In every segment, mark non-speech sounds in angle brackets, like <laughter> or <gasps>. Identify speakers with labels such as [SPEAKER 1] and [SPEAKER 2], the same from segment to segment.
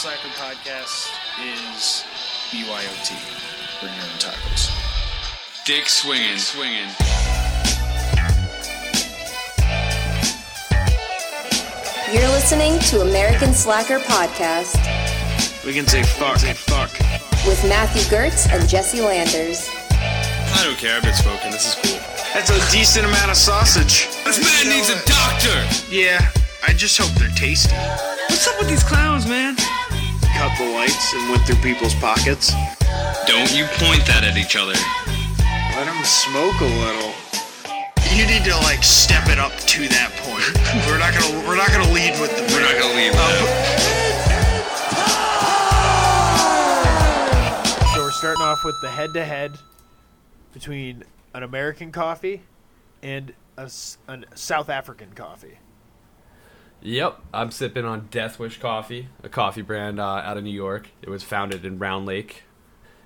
[SPEAKER 1] Slacker podcast is BYOT. Bring your own tacos.
[SPEAKER 2] Dick swinging, swinging.
[SPEAKER 3] You're listening to American Slacker Podcast
[SPEAKER 1] We can say fuck. Say fuck.
[SPEAKER 3] with Matthew Gertz and Jesse Landers.
[SPEAKER 2] I don't care. I've been smoking. This is cool.
[SPEAKER 1] That's a decent amount of sausage.
[SPEAKER 2] This man needs a doctor.
[SPEAKER 1] Yeah, I just hope they're tasty.
[SPEAKER 2] What's up with these clowns, man?
[SPEAKER 1] Cut the lights and went through people's pockets.
[SPEAKER 2] Don't you point that at each other.
[SPEAKER 1] Let them smoke a little. You need to like step it up to that point. <laughs> we're not gonna we're not gonna lead with the
[SPEAKER 2] We're not gonna leave that.
[SPEAKER 4] Uh, so we're starting off with the head-to-head between an American coffee and a, an South African coffee.
[SPEAKER 5] Yep, I'm sipping on Death Wish coffee, a coffee brand uh, out of New York. It was founded in Round Lake.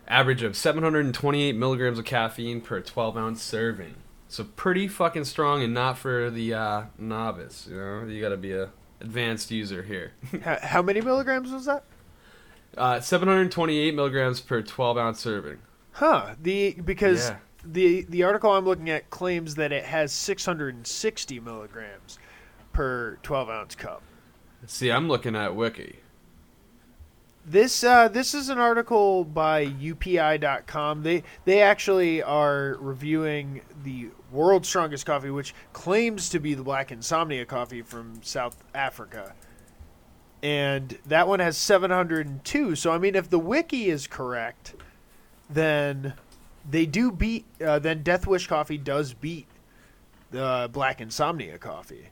[SPEAKER 5] Average of 728 milligrams of caffeine per 12 ounce serving. So pretty fucking strong, and not for the uh, novice. You know, you got to be a advanced user here. <laughs>
[SPEAKER 4] How, how many milligrams was that?
[SPEAKER 5] uh, 728 milligrams per 12 ounce serving.
[SPEAKER 4] Huh? The because
[SPEAKER 5] Yeah.
[SPEAKER 4] the the article I'm looking at claims that it has 660 milligrams per 12 ounce cup.
[SPEAKER 5] See, I'm looking at Wiki.
[SPEAKER 4] This uh, this is an article by UPI.com. They they actually are reviewing the world's strongest coffee, which claims to be the Black Insomnia coffee from South Africa. And that one has 702. So I mean, if the wiki is correct, then they do beat. Uh, then Death Wish coffee does beat the Black Insomnia coffee.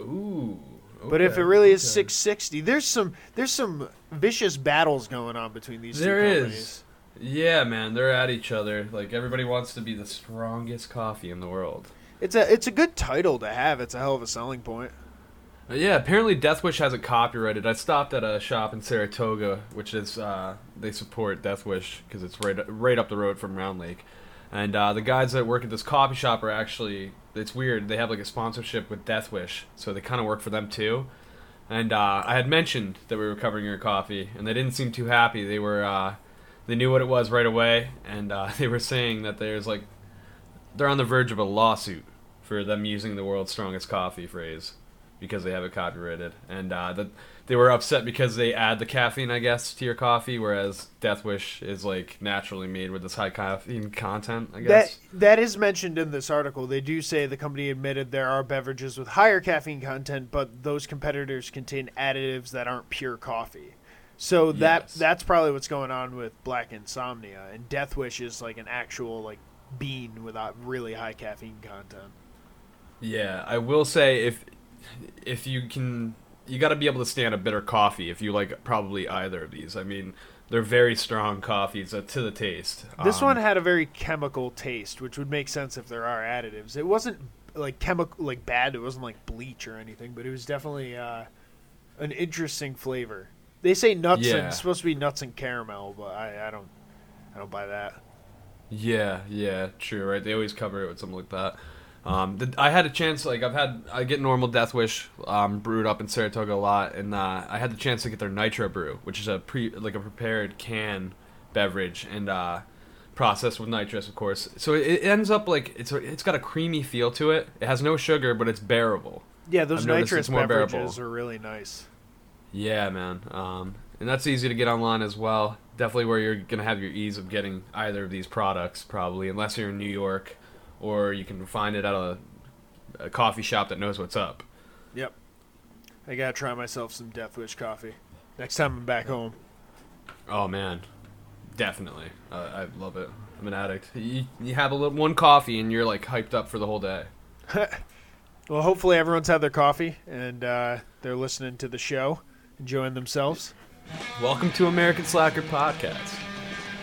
[SPEAKER 5] Ooh.
[SPEAKER 4] But if it really is
[SPEAKER 5] okay.
[SPEAKER 4] 660, there's some there's some vicious battles going on between these
[SPEAKER 5] There
[SPEAKER 4] two
[SPEAKER 5] is.
[SPEAKER 4] companies.
[SPEAKER 5] Yeah, man, they're at each other. Like everybody wants to be the strongest coffee in the world.
[SPEAKER 4] It's a it's a good title to have. It's a hell of a selling point.
[SPEAKER 5] Uh, Yeah, apparently Death Wish has it copyrighted. I stopped at a shop in Saratoga, which is uh, they support Death Wish because it's right right up the road from Round Lake, and uh, the guys that work at this coffee shop are actually it's weird. They have like a sponsorship with Death Wish, so they kind of work for them too. And uh, I had mentioned that we were covering your coffee, and they didn't seem too happy. They were uh, they knew what it was right away, and uh, <laughs> they were saying that there's like they're on the verge of a lawsuit for them using the world's strongest coffee phrase because they have it copyrighted, and uh, that they were upset because they add the caffeine, I guess, to your coffee, whereas Death Wish is like naturally made with this high caffeine content. I guess.
[SPEAKER 4] That that is mentioned in this article. They do say the company admitted there are beverages with higher caffeine content, but those competitors contain additives that aren't pure coffee. So that
[SPEAKER 5] Yes.
[SPEAKER 4] that's probably what's going on with Black Insomnia and Death Wish is like an actual like bean without really high caffeine content.
[SPEAKER 5] Yeah, I will say if if you can, you got to be able to stand a bitter coffee if you like probably either of these. I mean, they're very strong coffees uh, to the taste.
[SPEAKER 4] This
[SPEAKER 5] Um,
[SPEAKER 4] one had a very chemical taste, which would make sense if there are additives. It wasn't like chemical, like bad. It wasn't like bleach or anything, but it was definitely uh, an interesting flavor. They say nuts and it's supposed to be nuts and caramel, but I, I don't, I don't buy that.
[SPEAKER 5] Yeah, yeah, true, right? They always cover it with something like that. Um, the, I had a chance, like I've had, I get normal Death Wish um, brewed up in Saratoga a lot, and uh, I had the chance to get their Nitro Brew, which is a pre, like a prepared can beverage and uh, processed with nitrous, of course. So it, it ends up like it's a, it's got a creamy feel to it. It has no sugar, but it's bearable.
[SPEAKER 4] Yeah, those
[SPEAKER 5] I've
[SPEAKER 4] nitrous beverages
[SPEAKER 5] bearable.
[SPEAKER 4] are really nice.
[SPEAKER 5] Yeah, man. Um, and that's easy to get online as well. Definitely where you're gonna have your ease of getting either of these products, probably, unless you're in New York, or you can find it at a, a coffee shop that knows what's up.
[SPEAKER 4] Yep. I gotta try myself some Death Wish coffee next time I'm back home.
[SPEAKER 5] Oh man, definitely. Uh, I love it. I'm an addict. You, you have a little one coffee and you're like hyped up for the whole day. <laughs>
[SPEAKER 4] Well, hopefully everyone's had their coffee and uh, they're listening to the show, enjoying themselves.
[SPEAKER 5] Welcome to American Slacker Podcast.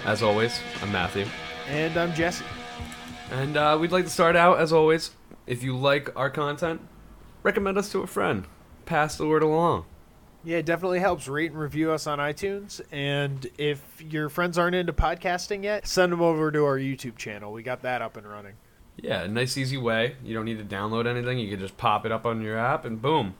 [SPEAKER 5] As always, I'm Matthew.
[SPEAKER 4] And I'm Jesse.
[SPEAKER 5] And uh, we'd like to start out, as always, if you like our content, recommend us to a friend. Pass the word along.
[SPEAKER 4] Yeah, it definitely helps. Rate and review us on iTunes. And if your friends aren't into podcasting yet, send them over to our YouTube channel. We got that up and running.
[SPEAKER 5] Yeah, a nice, easy way. You don't need to download anything. You can just pop it up on your app, and boom,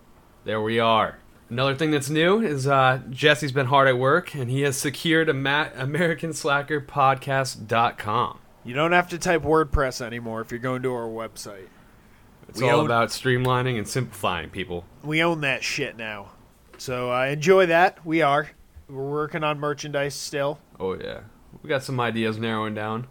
[SPEAKER 5] there we are. Another thing that's new is uh, Jesse's been hard at work, and he has secured a Ma- AmericanSlackerPodcast.com.
[SPEAKER 4] You don't have to type WordPress anymore if you're going to our website.
[SPEAKER 5] It's
[SPEAKER 4] We
[SPEAKER 5] all
[SPEAKER 4] own-
[SPEAKER 5] about streamlining and simplifying people.
[SPEAKER 4] We own that shit now. So uh, enjoy that. We are. We're working on merchandise still.
[SPEAKER 5] Oh yeah, we got some ideas narrowing down.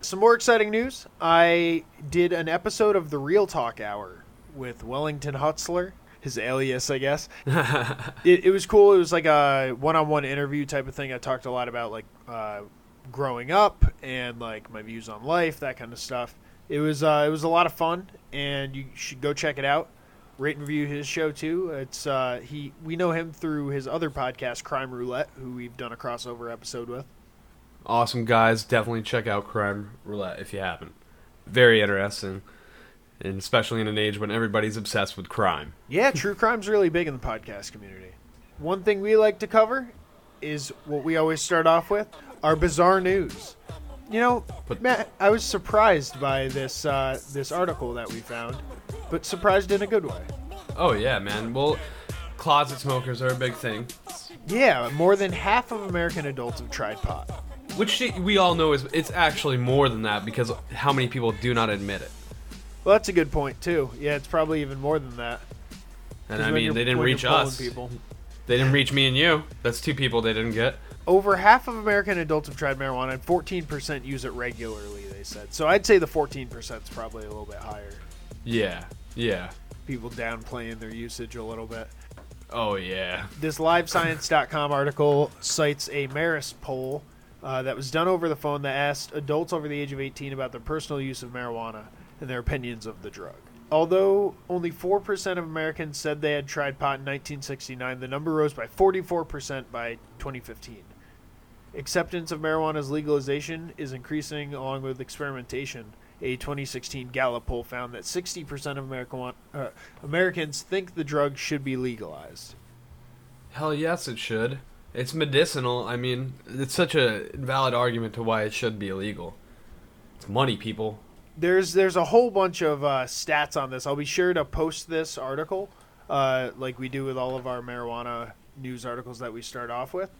[SPEAKER 4] Some more exciting news. I did an episode of the Real Talk Hour with Wellington Hutzler, his alias, I guess. <laughs> it, it was cool. It was like a one-on-one interview type of thing. I talked a lot about like uh, growing up and like my views on life, that kind of stuff. It was uh, it was a lot of fun, and you should go check it out. Rate and review his show too. It's uh, he we know him through his other podcast, Crime Roulette, who we've done a crossover episode with.
[SPEAKER 5] Awesome guys, definitely check out Crime Roulette if you haven't. Very interesting, and especially in an age when everybody's obsessed with crime.
[SPEAKER 4] Yeah, true crime's really big in the podcast community. One thing we like to cover is what we always start off with our bizarre news. You know,
[SPEAKER 5] But-
[SPEAKER 4] Matt, I was surprised by this uh, this article that we found, but surprised in a good way.
[SPEAKER 5] Oh yeah, man. Well, closet smokers are a big thing,
[SPEAKER 4] Yeah, more than half of American adults have tried pot.
[SPEAKER 5] which we all know is it's actually more than that because how many people do not admit it.
[SPEAKER 4] Well, that's a good point too. Yeah, it's probably even more than that.
[SPEAKER 5] And I mean, they didn't reach us.
[SPEAKER 4] People.
[SPEAKER 5] They didn't reach me and you. That's two people they didn't get.
[SPEAKER 4] Over half of American adults have tried marijuana, and 14% use it regularly. They said. So I'd say the 14% is probably a little bit higher.
[SPEAKER 5] Yeah, yeah.
[SPEAKER 4] People downplaying their usage a little bit.
[SPEAKER 5] Oh yeah.
[SPEAKER 4] This LiveScience.com article cites a Marist poll uh, that was done over the phone that asked adults over the age of 18 about their personal use of marijuana and their opinions of the drug. Although only 4% of Americans said they had tried pot in 1969, the number rose by 44% by 2015. Acceptance of marijuana's legalization is increasing along with experimentation. A 2016 Gallup poll found that 60% of American, uh, Americans think the drug should be legalized.
[SPEAKER 5] Hell yes, it should. It's medicinal. I mean, it's such a valid argument to why it should be illegal. It's money, people.
[SPEAKER 4] There's there's a whole bunch of uh, stats on this. I'll be sure to post this article, uh, like we do with all of our marijuana news articles that we start off with.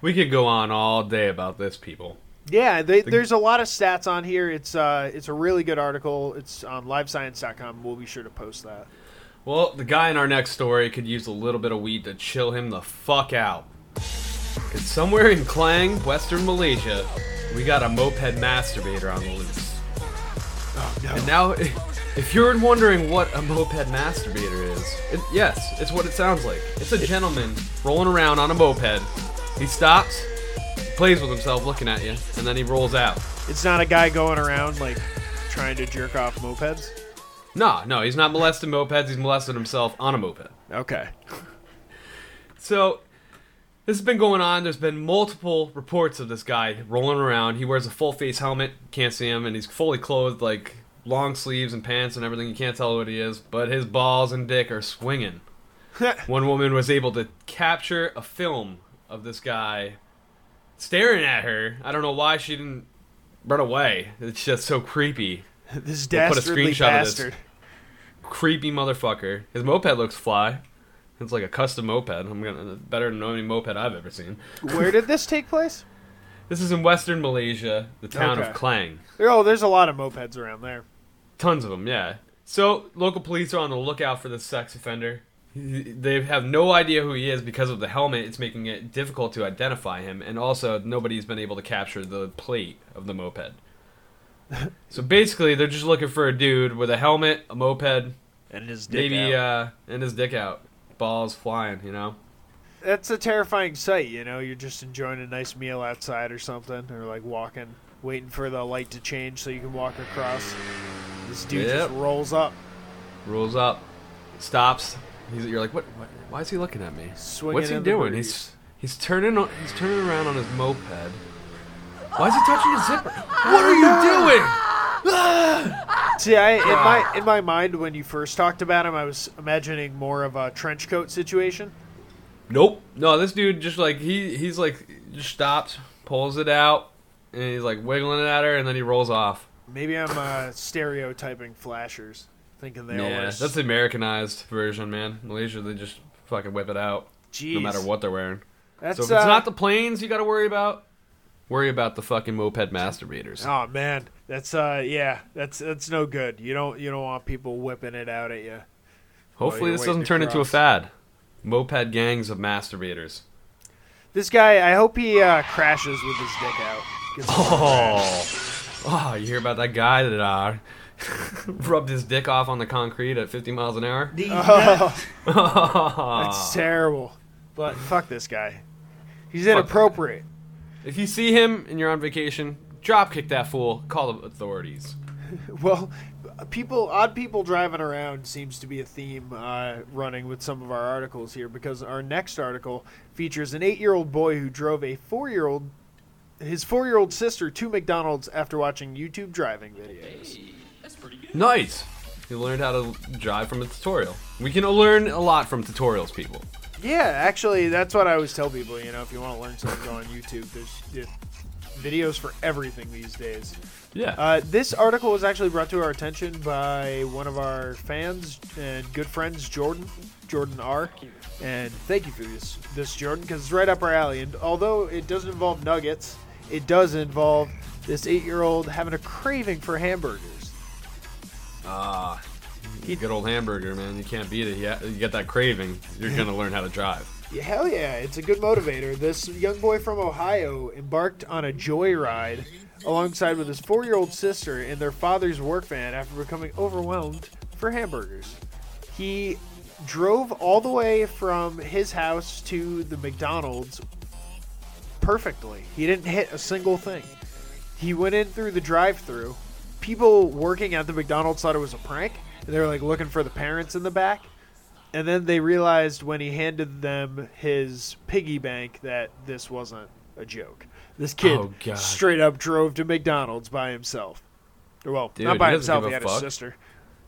[SPEAKER 5] We could go on all day about this, people.
[SPEAKER 4] Yeah, they, there's a lot of stats on here. It's uh, it's a really good article. It's on livescience.com. We'll be sure to post that.
[SPEAKER 5] Well, the guy in our next story could use a little bit of weed to chill him the fuck out. Cause somewhere in Klang, Western Malaysia, we got a moped masturbator on the loose.
[SPEAKER 4] Oh no!
[SPEAKER 5] And now, <laughs> if you're wondering what a moped masturbator is, it, yes, it's what it sounds like. It's a gentleman rolling around on a moped. He stops, plays with himself looking at you, and then he rolls out.
[SPEAKER 4] It's not a guy going around like trying to jerk off mopeds.
[SPEAKER 5] No, no, he's not molesting mopeds, he's molesting himself on a moped.
[SPEAKER 4] Okay.
[SPEAKER 5] So, this has been going on. There's been multiple reports of this guy rolling around. He wears a full face helmet, can't see him, and he's fully clothed, like long sleeves and pants and everything. You can't tell what he is, but his balls and dick are swinging. <laughs> One woman was able to capture a film of this guy staring at her. I don't know why she didn't run away. It's just so creepy. <laughs>
[SPEAKER 4] this
[SPEAKER 5] We'll put a screenshot of this. Creepy motherfucker. His moped looks fly. It's like a custom moped. I'm gonna better than any moped I've ever seen.
[SPEAKER 4] Where did this take place? <laughs>
[SPEAKER 5] This is in western Malaysia, the town
[SPEAKER 4] Okay.
[SPEAKER 5] of Klang.
[SPEAKER 4] Oh, there's a lot of mopeds around there.
[SPEAKER 5] Tons of them, yeah. So local police are on the lookout for this sex offender. He- They have no idea who he is because of the helmet. It's making it difficult to identify him, and also nobody's been able to capture the plate of the moped. <laughs> so basically, they're just looking for a dude with a helmet, a moped,
[SPEAKER 4] And his dick
[SPEAKER 5] maybe
[SPEAKER 4] out.
[SPEAKER 5] uh, and his dick out, balls flying. You know.
[SPEAKER 4] That's a terrifying sight, you know. You're just enjoying a nice meal outside or something, or like walking, waiting for the light to change so you can walk across. This dude
[SPEAKER 5] Yep.
[SPEAKER 4] just rolls up,
[SPEAKER 5] Rolls up, stops. He's, you're like, what, what? Why is he looking at me?
[SPEAKER 4] swinging.
[SPEAKER 5] What's he doing? He's he's turning on- he's turning around on his moped. Why is he touching his zipper? What are you doing? <laughs>
[SPEAKER 4] See, I, in my in my mind, when you first talked about him, I was imagining more of a trench coat situation.
[SPEAKER 5] Nope. No, this dude just like he he's like just stops, pulls it out, and he's like wiggling it at her, and then he rolls off.
[SPEAKER 4] Maybe I'm uh, stereotyping flashers, thinking they
[SPEAKER 5] yeah,
[SPEAKER 4] always.
[SPEAKER 5] that's the Americanized version, man. Malaysia, they just fucking whip it out,
[SPEAKER 4] Jeez.
[SPEAKER 5] no matter what they're wearing.
[SPEAKER 4] That's
[SPEAKER 5] so if it's
[SPEAKER 4] uh,
[SPEAKER 5] not the planes you got to worry about, worry about the fucking moped masturbators.
[SPEAKER 4] Oh man, that's uh yeah, that's that's no good. You don't you don't want people whipping it out at you.
[SPEAKER 5] Hopefully, this doesn't turn into a fad. Moped gangs of masturbators.
[SPEAKER 4] This guy, I hope he uh, crashes with his dick out. <laughs>
[SPEAKER 5] Oh, oh, you hear about that guy that uh, <laughs> rubbed his dick off on the concrete at 50 miles an hour?
[SPEAKER 4] Oh, <laughs> that's terrible. But fuck this guy. He's inappropriate.
[SPEAKER 5] If you see him and you're on vacation, drop kick that fool. Call the authorities. <laughs>
[SPEAKER 4] Well, people, odd people driving around seems to be a theme uh, running with some of our articles here because our next article features an eight-year-old boy who drove a four-year-old, his four-year-old sister to McDonald's after watching YouTube driving videos.
[SPEAKER 5] Nice. You learned how to drive from a tutorial. We can learn a lot from tutorials, people.
[SPEAKER 4] Yeah, actually, that's what I always tell people. You know, if you want to learn something, go on YouTube. There's, there's videos for everything these days.
[SPEAKER 5] Yeah.
[SPEAKER 4] Uh, this article was actually brought to our attention by one of our fans and good friends, Jordan, Jordan R. And thank you for this, this Jordan, because it's right up our alley. And although it doesn't involve nuggets, it does involve this eight-year-old having a craving for hamburgers.
[SPEAKER 5] Ah, good old hamburger, man. You can't beat it. You, you get that craving, you're gonna learn how to drive. <laughs>
[SPEAKER 4] Yeah, hell yeah, it's a good motivator. This young boy from Ohio embarked on a joyride alongside with his four-year-old sister in their father's work van after becoming overwhelmed for hamburgers. He drove all the way from his house to the McDonald's perfectly. He didn't hit a single thing. He went in through the drive-through. People working at the McDonald's thought it was a prank. And they were like looking for the parents in the back. And then they realized when he handed them his piggy bank that this wasn't a joke. This kid
[SPEAKER 5] Oh,
[SPEAKER 4] straight up drove to McDonald's by himself. Well,
[SPEAKER 5] Dude,
[SPEAKER 4] not by
[SPEAKER 5] he
[SPEAKER 4] himself. He had a
[SPEAKER 5] fuck.
[SPEAKER 4] sister.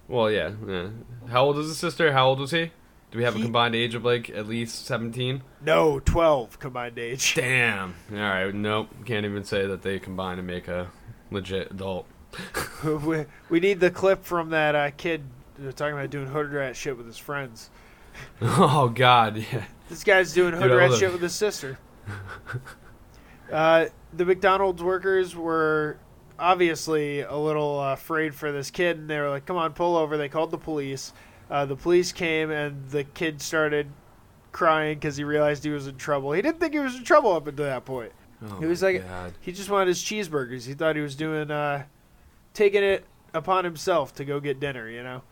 [SPEAKER 5] Well, yeah, yeah. How old is his sister? How old was he? Do we have a combined age of like at least 17?
[SPEAKER 4] No, twelve combined age.
[SPEAKER 5] Damn. All right. Nope. Can't even say that they combine and make a legit adult. <laughs>
[SPEAKER 4] we, we need the clip from that uh, kid talking about doing hood rat shit with his friends. <laughs>
[SPEAKER 5] Oh God. Yeah.
[SPEAKER 4] This guy's doing hood
[SPEAKER 5] Dude,
[SPEAKER 4] rat shit with his sister. <laughs> uh, the McDonald's workers were obviously a little uh, afraid for this kid, and they were like, "Come on, pull over." They called the police. Uh, the police came, and the kid started crying because he realized he was in trouble. He didn't think he was in trouble up until that point.
[SPEAKER 5] Oh,
[SPEAKER 4] He was like,
[SPEAKER 5] God.
[SPEAKER 4] he just wanted his cheeseburgers. He thought he was doing, uh, taking it upon himself to go get dinner. You know?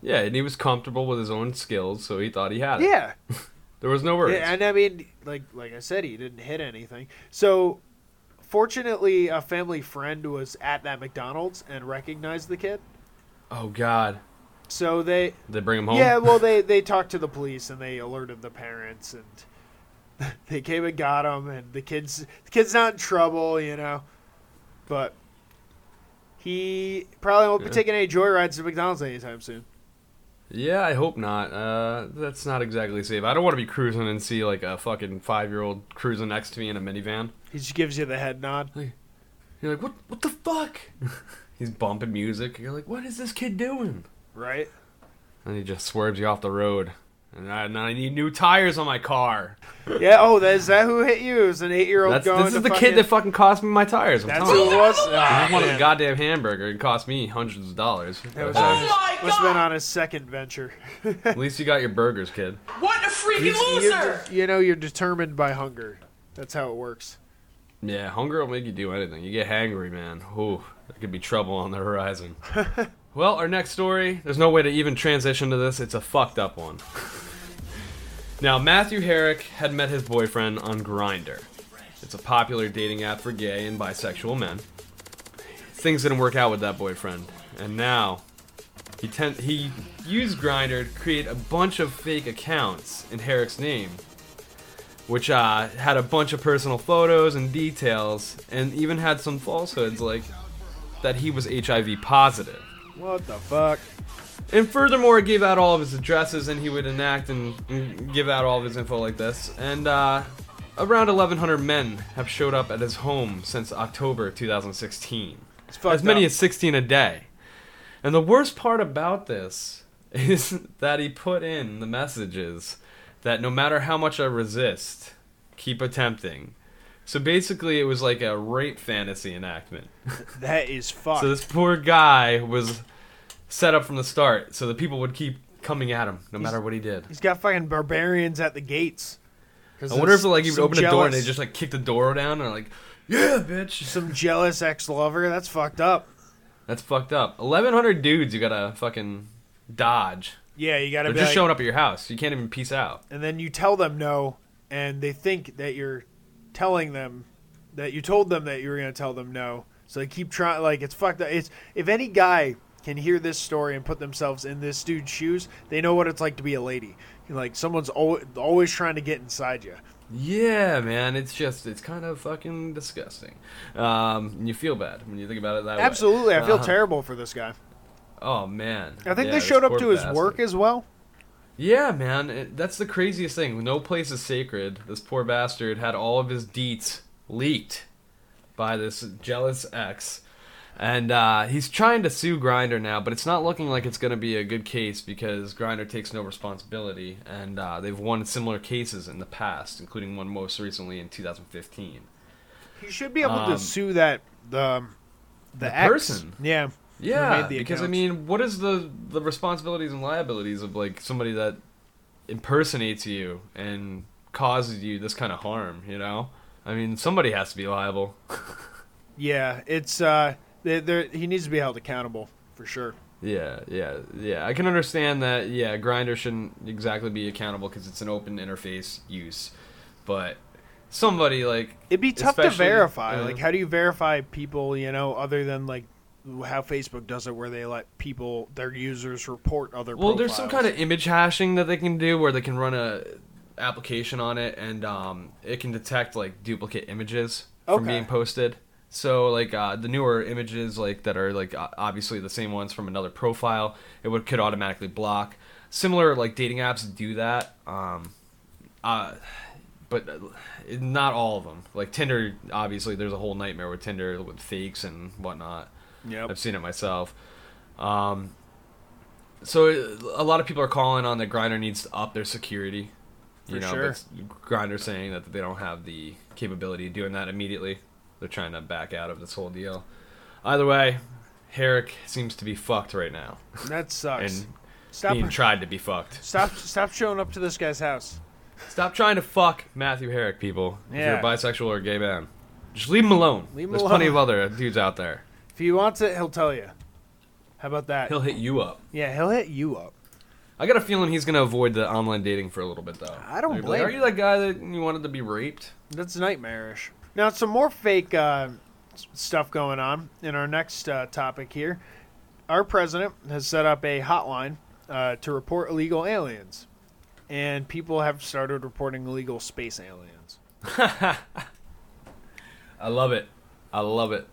[SPEAKER 5] Yeah, and he was comfortable with his own skills, so he thought he had it.
[SPEAKER 4] Yeah. <laughs>
[SPEAKER 5] There was no worries.
[SPEAKER 4] Yeah, and I mean, like like I said, he didn't hit anything. So, fortunately, a family friend was at that McDonald's and recognized the kid.
[SPEAKER 5] oh God.
[SPEAKER 4] So they,
[SPEAKER 5] They bring him home.
[SPEAKER 4] yeah, well, they <laughs> they talked to the police and they alerted the parents and <laughs> they came and got him. And the kids, the kid's not in trouble, you know, but he probably won't be
[SPEAKER 5] Yeah.
[SPEAKER 4] taking any joyrides to McDonald's anytime soon.
[SPEAKER 5] Yeah, I hope not. Uh, that's not exactly safe. I don't want to be cruising and see like a fucking five year old cruising next to me in a minivan.
[SPEAKER 4] He just gives you the head nod.
[SPEAKER 5] You're like, what? What the fuck? <laughs> He's bumping music. You're like, what is this kid doing?
[SPEAKER 4] Right?
[SPEAKER 5] And he just swerves you off the road. And I, and I need new tires on my car.
[SPEAKER 4] Yeah. Oh, that, is that who hit you? It was an eight-year-old
[SPEAKER 5] That's,
[SPEAKER 4] going
[SPEAKER 5] this
[SPEAKER 4] to
[SPEAKER 5] is the
[SPEAKER 4] fucking-
[SPEAKER 5] kid that fucking cost me my tires. I'm
[SPEAKER 4] That's
[SPEAKER 5] telling
[SPEAKER 4] who
[SPEAKER 5] you.
[SPEAKER 4] it was.
[SPEAKER 5] I
[SPEAKER 4] Ah,
[SPEAKER 5] just wanted
[SPEAKER 4] man.
[SPEAKER 5] goddamn hamburger. It cost me hundreds of dollars.
[SPEAKER 4] That was
[SPEAKER 5] But,
[SPEAKER 4] on his, must have been on his second venture. <laughs>
[SPEAKER 5] at least you got your burgers, kid.
[SPEAKER 2] What a freaking
[SPEAKER 4] He's- you're- you know, you're determined by hunger. That's how it works.
[SPEAKER 5] Yeah, hunger will make you do anything. You get hangry, man. Ooh, there could be trouble on the horizon. <laughs> well, our next story, there's no way to even transition to this. It's a fucked up one. Now, Matthew Herrick had met his boyfriend on Grindr. It's a popular dating app for gay and bisexual men. Things didn't work out with that boyfriend, and now he ten- he used Grindr to create a bunch of fake accounts in Herrick's name which uh, had a bunch of personal photos and details, and even had some falsehoods like that he was HIV positive.
[SPEAKER 4] What the fuck?
[SPEAKER 5] And furthermore, it gave out all of his addresses, and he would enact and, and give out all of his info like this. And uh, around 1,100 men have showed up at his home since October 2016
[SPEAKER 4] It's fucked
[SPEAKER 5] as many
[SPEAKER 4] up.
[SPEAKER 5] as 16 a day. And the worst part about this <laughs> is that he put in the messages that no matter how much I resist, keep attempting. So basically, it was like a rape fantasy enactment.
[SPEAKER 4] That is fucked. <laughs>
[SPEAKER 5] So this poor guy was set up from the start, so the people would keep coming at him no matter what he did.
[SPEAKER 4] He's got fucking barbarians at the gates.
[SPEAKER 5] I wonder if like he would open a door and they just like kick the door down and like, yeah, bitch.
[SPEAKER 4] some jealous ex-lover. That's fucked up.
[SPEAKER 5] That's fucked up. Eleven hundred dudes you gotta fucking dodge.
[SPEAKER 4] Yeah, you gotta
[SPEAKER 5] They're
[SPEAKER 4] be
[SPEAKER 5] just
[SPEAKER 4] like-
[SPEAKER 5] showing up at your house. You can't even peace out.
[SPEAKER 4] and then you tell them no, and they think that you're telling them that you told them that you were gonna tell them no. So they keep trying. Like it's fucked up. It's if any guy can hear this story and put themselves in this dude's shoes, they know what it's like to be a lady. Like someone's always, always trying to get inside you.
[SPEAKER 5] Yeah, man, it's just it's kind of fucking disgusting. Um, and you feel bad when you think about it that way.
[SPEAKER 4] Absolutely, I feel
[SPEAKER 5] Uh-huh.
[SPEAKER 4] terrible for this guy.
[SPEAKER 5] Oh man,
[SPEAKER 4] I think
[SPEAKER 5] Yeah,
[SPEAKER 4] they showed up to his work as well.
[SPEAKER 5] Yeah, man, it, that's the craziest thing. No place is sacred. This poor bastard had all of his deets leaked by this jealous ex. And uh, he's trying to sue Grindr now, but it's not looking like it's going to be a good case because Grindr takes no responsibility, and uh, they've won similar cases in the past, including one most recently in 2015.
[SPEAKER 4] He should be able
[SPEAKER 5] Um,
[SPEAKER 4] to sue that the the,
[SPEAKER 5] the
[SPEAKER 4] ex.
[SPEAKER 5] person.
[SPEAKER 4] Yeah,
[SPEAKER 5] Yeah, because I mean, what is the the responsibilities and liabilities of like somebody that impersonates you and causes you this kind of harm? You know, I mean, somebody has to be liable. <laughs>
[SPEAKER 4] yeah. It's uh, they they're- he needs to be held accountable for sure.
[SPEAKER 5] Yeah, yeah, yeah. I can understand that. Yeah, Grindr shouldn't exactly be accountable because it's an open interface use, but somebody like
[SPEAKER 4] It'd be tough to verify.
[SPEAKER 5] uh,
[SPEAKER 4] like, how do you verify people? You know, other than like how Facebook does it, where they let people, their users, report other. People?
[SPEAKER 5] Well, there's some kind of image hashing that they can do where they can run a application on it and um, it can detect like duplicate images from being posted. So like uh, the newer images like that are like obviously the same ones from another profile, it would could automatically block. Similar like dating apps do that. Um, uh, but uh, not all of them. Like Tinder, obviously, there's a whole nightmare with Tinder with fakes and whatnot.
[SPEAKER 4] Yep.
[SPEAKER 5] I've seen it myself. Um, so a lot of people are calling on that Grindr needs to up their security. You
[SPEAKER 4] For
[SPEAKER 5] know,
[SPEAKER 4] sure.
[SPEAKER 5] Grindr saying that they don't have the capability of doing that immediately. They're trying to back out of this whole deal. Either way, Herrick seems to be fucked right now
[SPEAKER 4] That sucks.
[SPEAKER 5] and
[SPEAKER 4] stop,
[SPEAKER 5] being tried to be fucked.
[SPEAKER 4] stop, stop showing up to this guy's house.
[SPEAKER 5] Stop trying to fuck Matthew Herrick, people. If you're
[SPEAKER 4] Yeah.
[SPEAKER 5] a bisexual or a gay man, just leave him alone.
[SPEAKER 4] Leave him
[SPEAKER 5] There's plenty of other dudes out there.
[SPEAKER 4] If he wants it, he'll tell you. How about that?
[SPEAKER 5] He'll hit you up.
[SPEAKER 4] yeah, he'll hit you up.
[SPEAKER 5] I got a feeling he's gonna avoid the online dating for a little bit though.
[SPEAKER 4] I don't
[SPEAKER 5] be
[SPEAKER 4] blame
[SPEAKER 5] Are
[SPEAKER 4] him.
[SPEAKER 5] you that guy that you wanted to be raped?
[SPEAKER 4] That's nightmarish. Now, some more fake uh, stuff going on in our next uh, topic here. Our president has set up a hotline uh, to report illegal aliens, and people have started reporting illegal space aliens. <laughs>
[SPEAKER 5] I love it. I love it.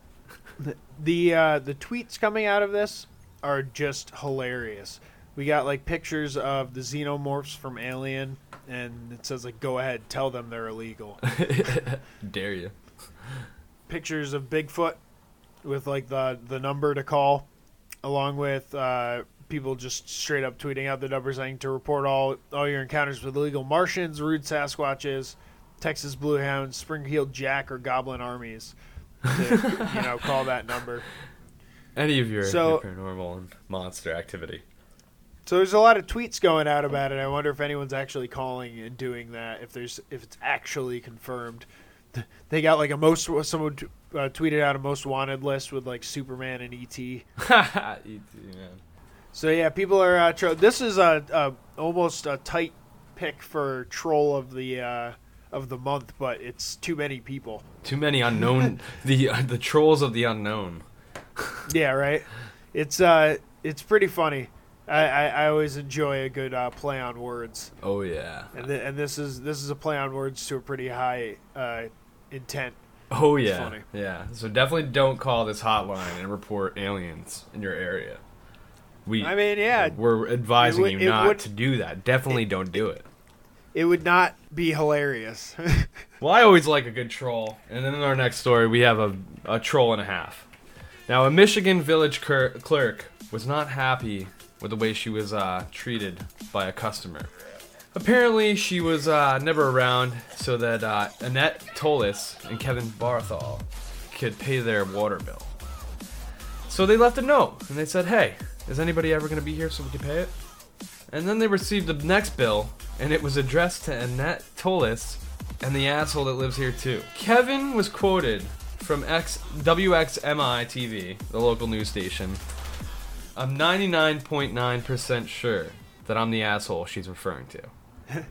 [SPEAKER 4] The uh, the tweets coming out of this are just hilarious. We got like pictures of the xenomorphs from Alien, and it says like, "Go ahead, tell them they're illegal." <laughs>
[SPEAKER 5] Dare you?
[SPEAKER 4] pictures of Bigfoot with like the the number to call, along with uh, people just straight up tweeting out the number saying to report all all your encounters with illegal Martians, rude Sasquatches, Texas Blue Hounds, Spring-Heeled Jack, or Goblin armies. To, you know, call that number. <laughs>
[SPEAKER 5] Any of your,
[SPEAKER 4] So-
[SPEAKER 5] your paranormal and monster activity.
[SPEAKER 4] So there's a lot of tweets going out about it. I wonder if anyone's actually calling and doing that. If there's if it's actually confirmed. <laughs> They got like a most someone t- uh, tweeted out a most wanted list with like Superman and ET.
[SPEAKER 5] E.T., man.
[SPEAKER 4] So yeah, people are. Uh, tro- this is a, a almost a tight pick for troll of the uh, of the month, but it's too many people.
[SPEAKER 5] Too many unknown. <laughs> the uh, the trolls of the unknown. <laughs>
[SPEAKER 4] Yeah, right. It's uh, it's pretty funny. I, I, I always enjoy a good uh, play on words,
[SPEAKER 5] Oh yeah.
[SPEAKER 4] and th- and this is this is a play on words to a pretty high uh, intent.
[SPEAKER 5] Oh yeah.
[SPEAKER 4] funny.
[SPEAKER 5] Yeah. So definitely don't call this hotline and report aliens in your area. We.
[SPEAKER 4] I mean, yeah,
[SPEAKER 5] We're advising
[SPEAKER 4] would-
[SPEAKER 5] you not
[SPEAKER 4] would-
[SPEAKER 5] to do that. Definitely don't do it.
[SPEAKER 4] it would not be hilarious. <laughs>
[SPEAKER 5] Well, I always like a good troll. And then in our next story, we have a, a troll and a half. Now, a Michigan village cur- clerk was not happy with the way she was uh, treated by a customer. Apparently, she was uh, never around so that uh, Annette Tolis and Kevin Barthol could pay their water bill. So they left a note and they said, Hey, is anybody ever going to be here so we can pay it? And then they received the next bill and it was addressed to Annette Tolis and the asshole that lives here too. Kevin was quoted from X, WXMI TV, the local news station. I'm 99.9% sure that I'm the asshole she's referring to.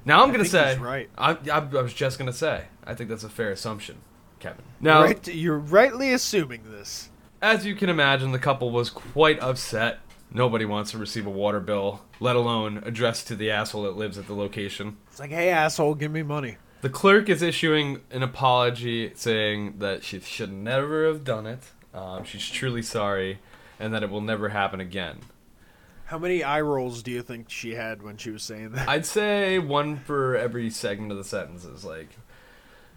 [SPEAKER 5] Now I'm <laughs> gonna say,
[SPEAKER 4] right.
[SPEAKER 5] I, I, I was just gonna say, I think that's a fair assumption, Kevin. Now,
[SPEAKER 4] right, you're rightly assuming this.
[SPEAKER 5] as you can imagine, the couple was quite upset. Nobody wants to receive a water bill, let alone addressed to the asshole that lives at the location.
[SPEAKER 4] It's like, hey, asshole, give me money.
[SPEAKER 5] The clerk is issuing an apology saying that she should never have done it. Um, she's truly sorry, and that it will never happen again.
[SPEAKER 4] How many eye rolls do you think she had when she was saying that?
[SPEAKER 5] I'd say one for every segment of the sentences. Like,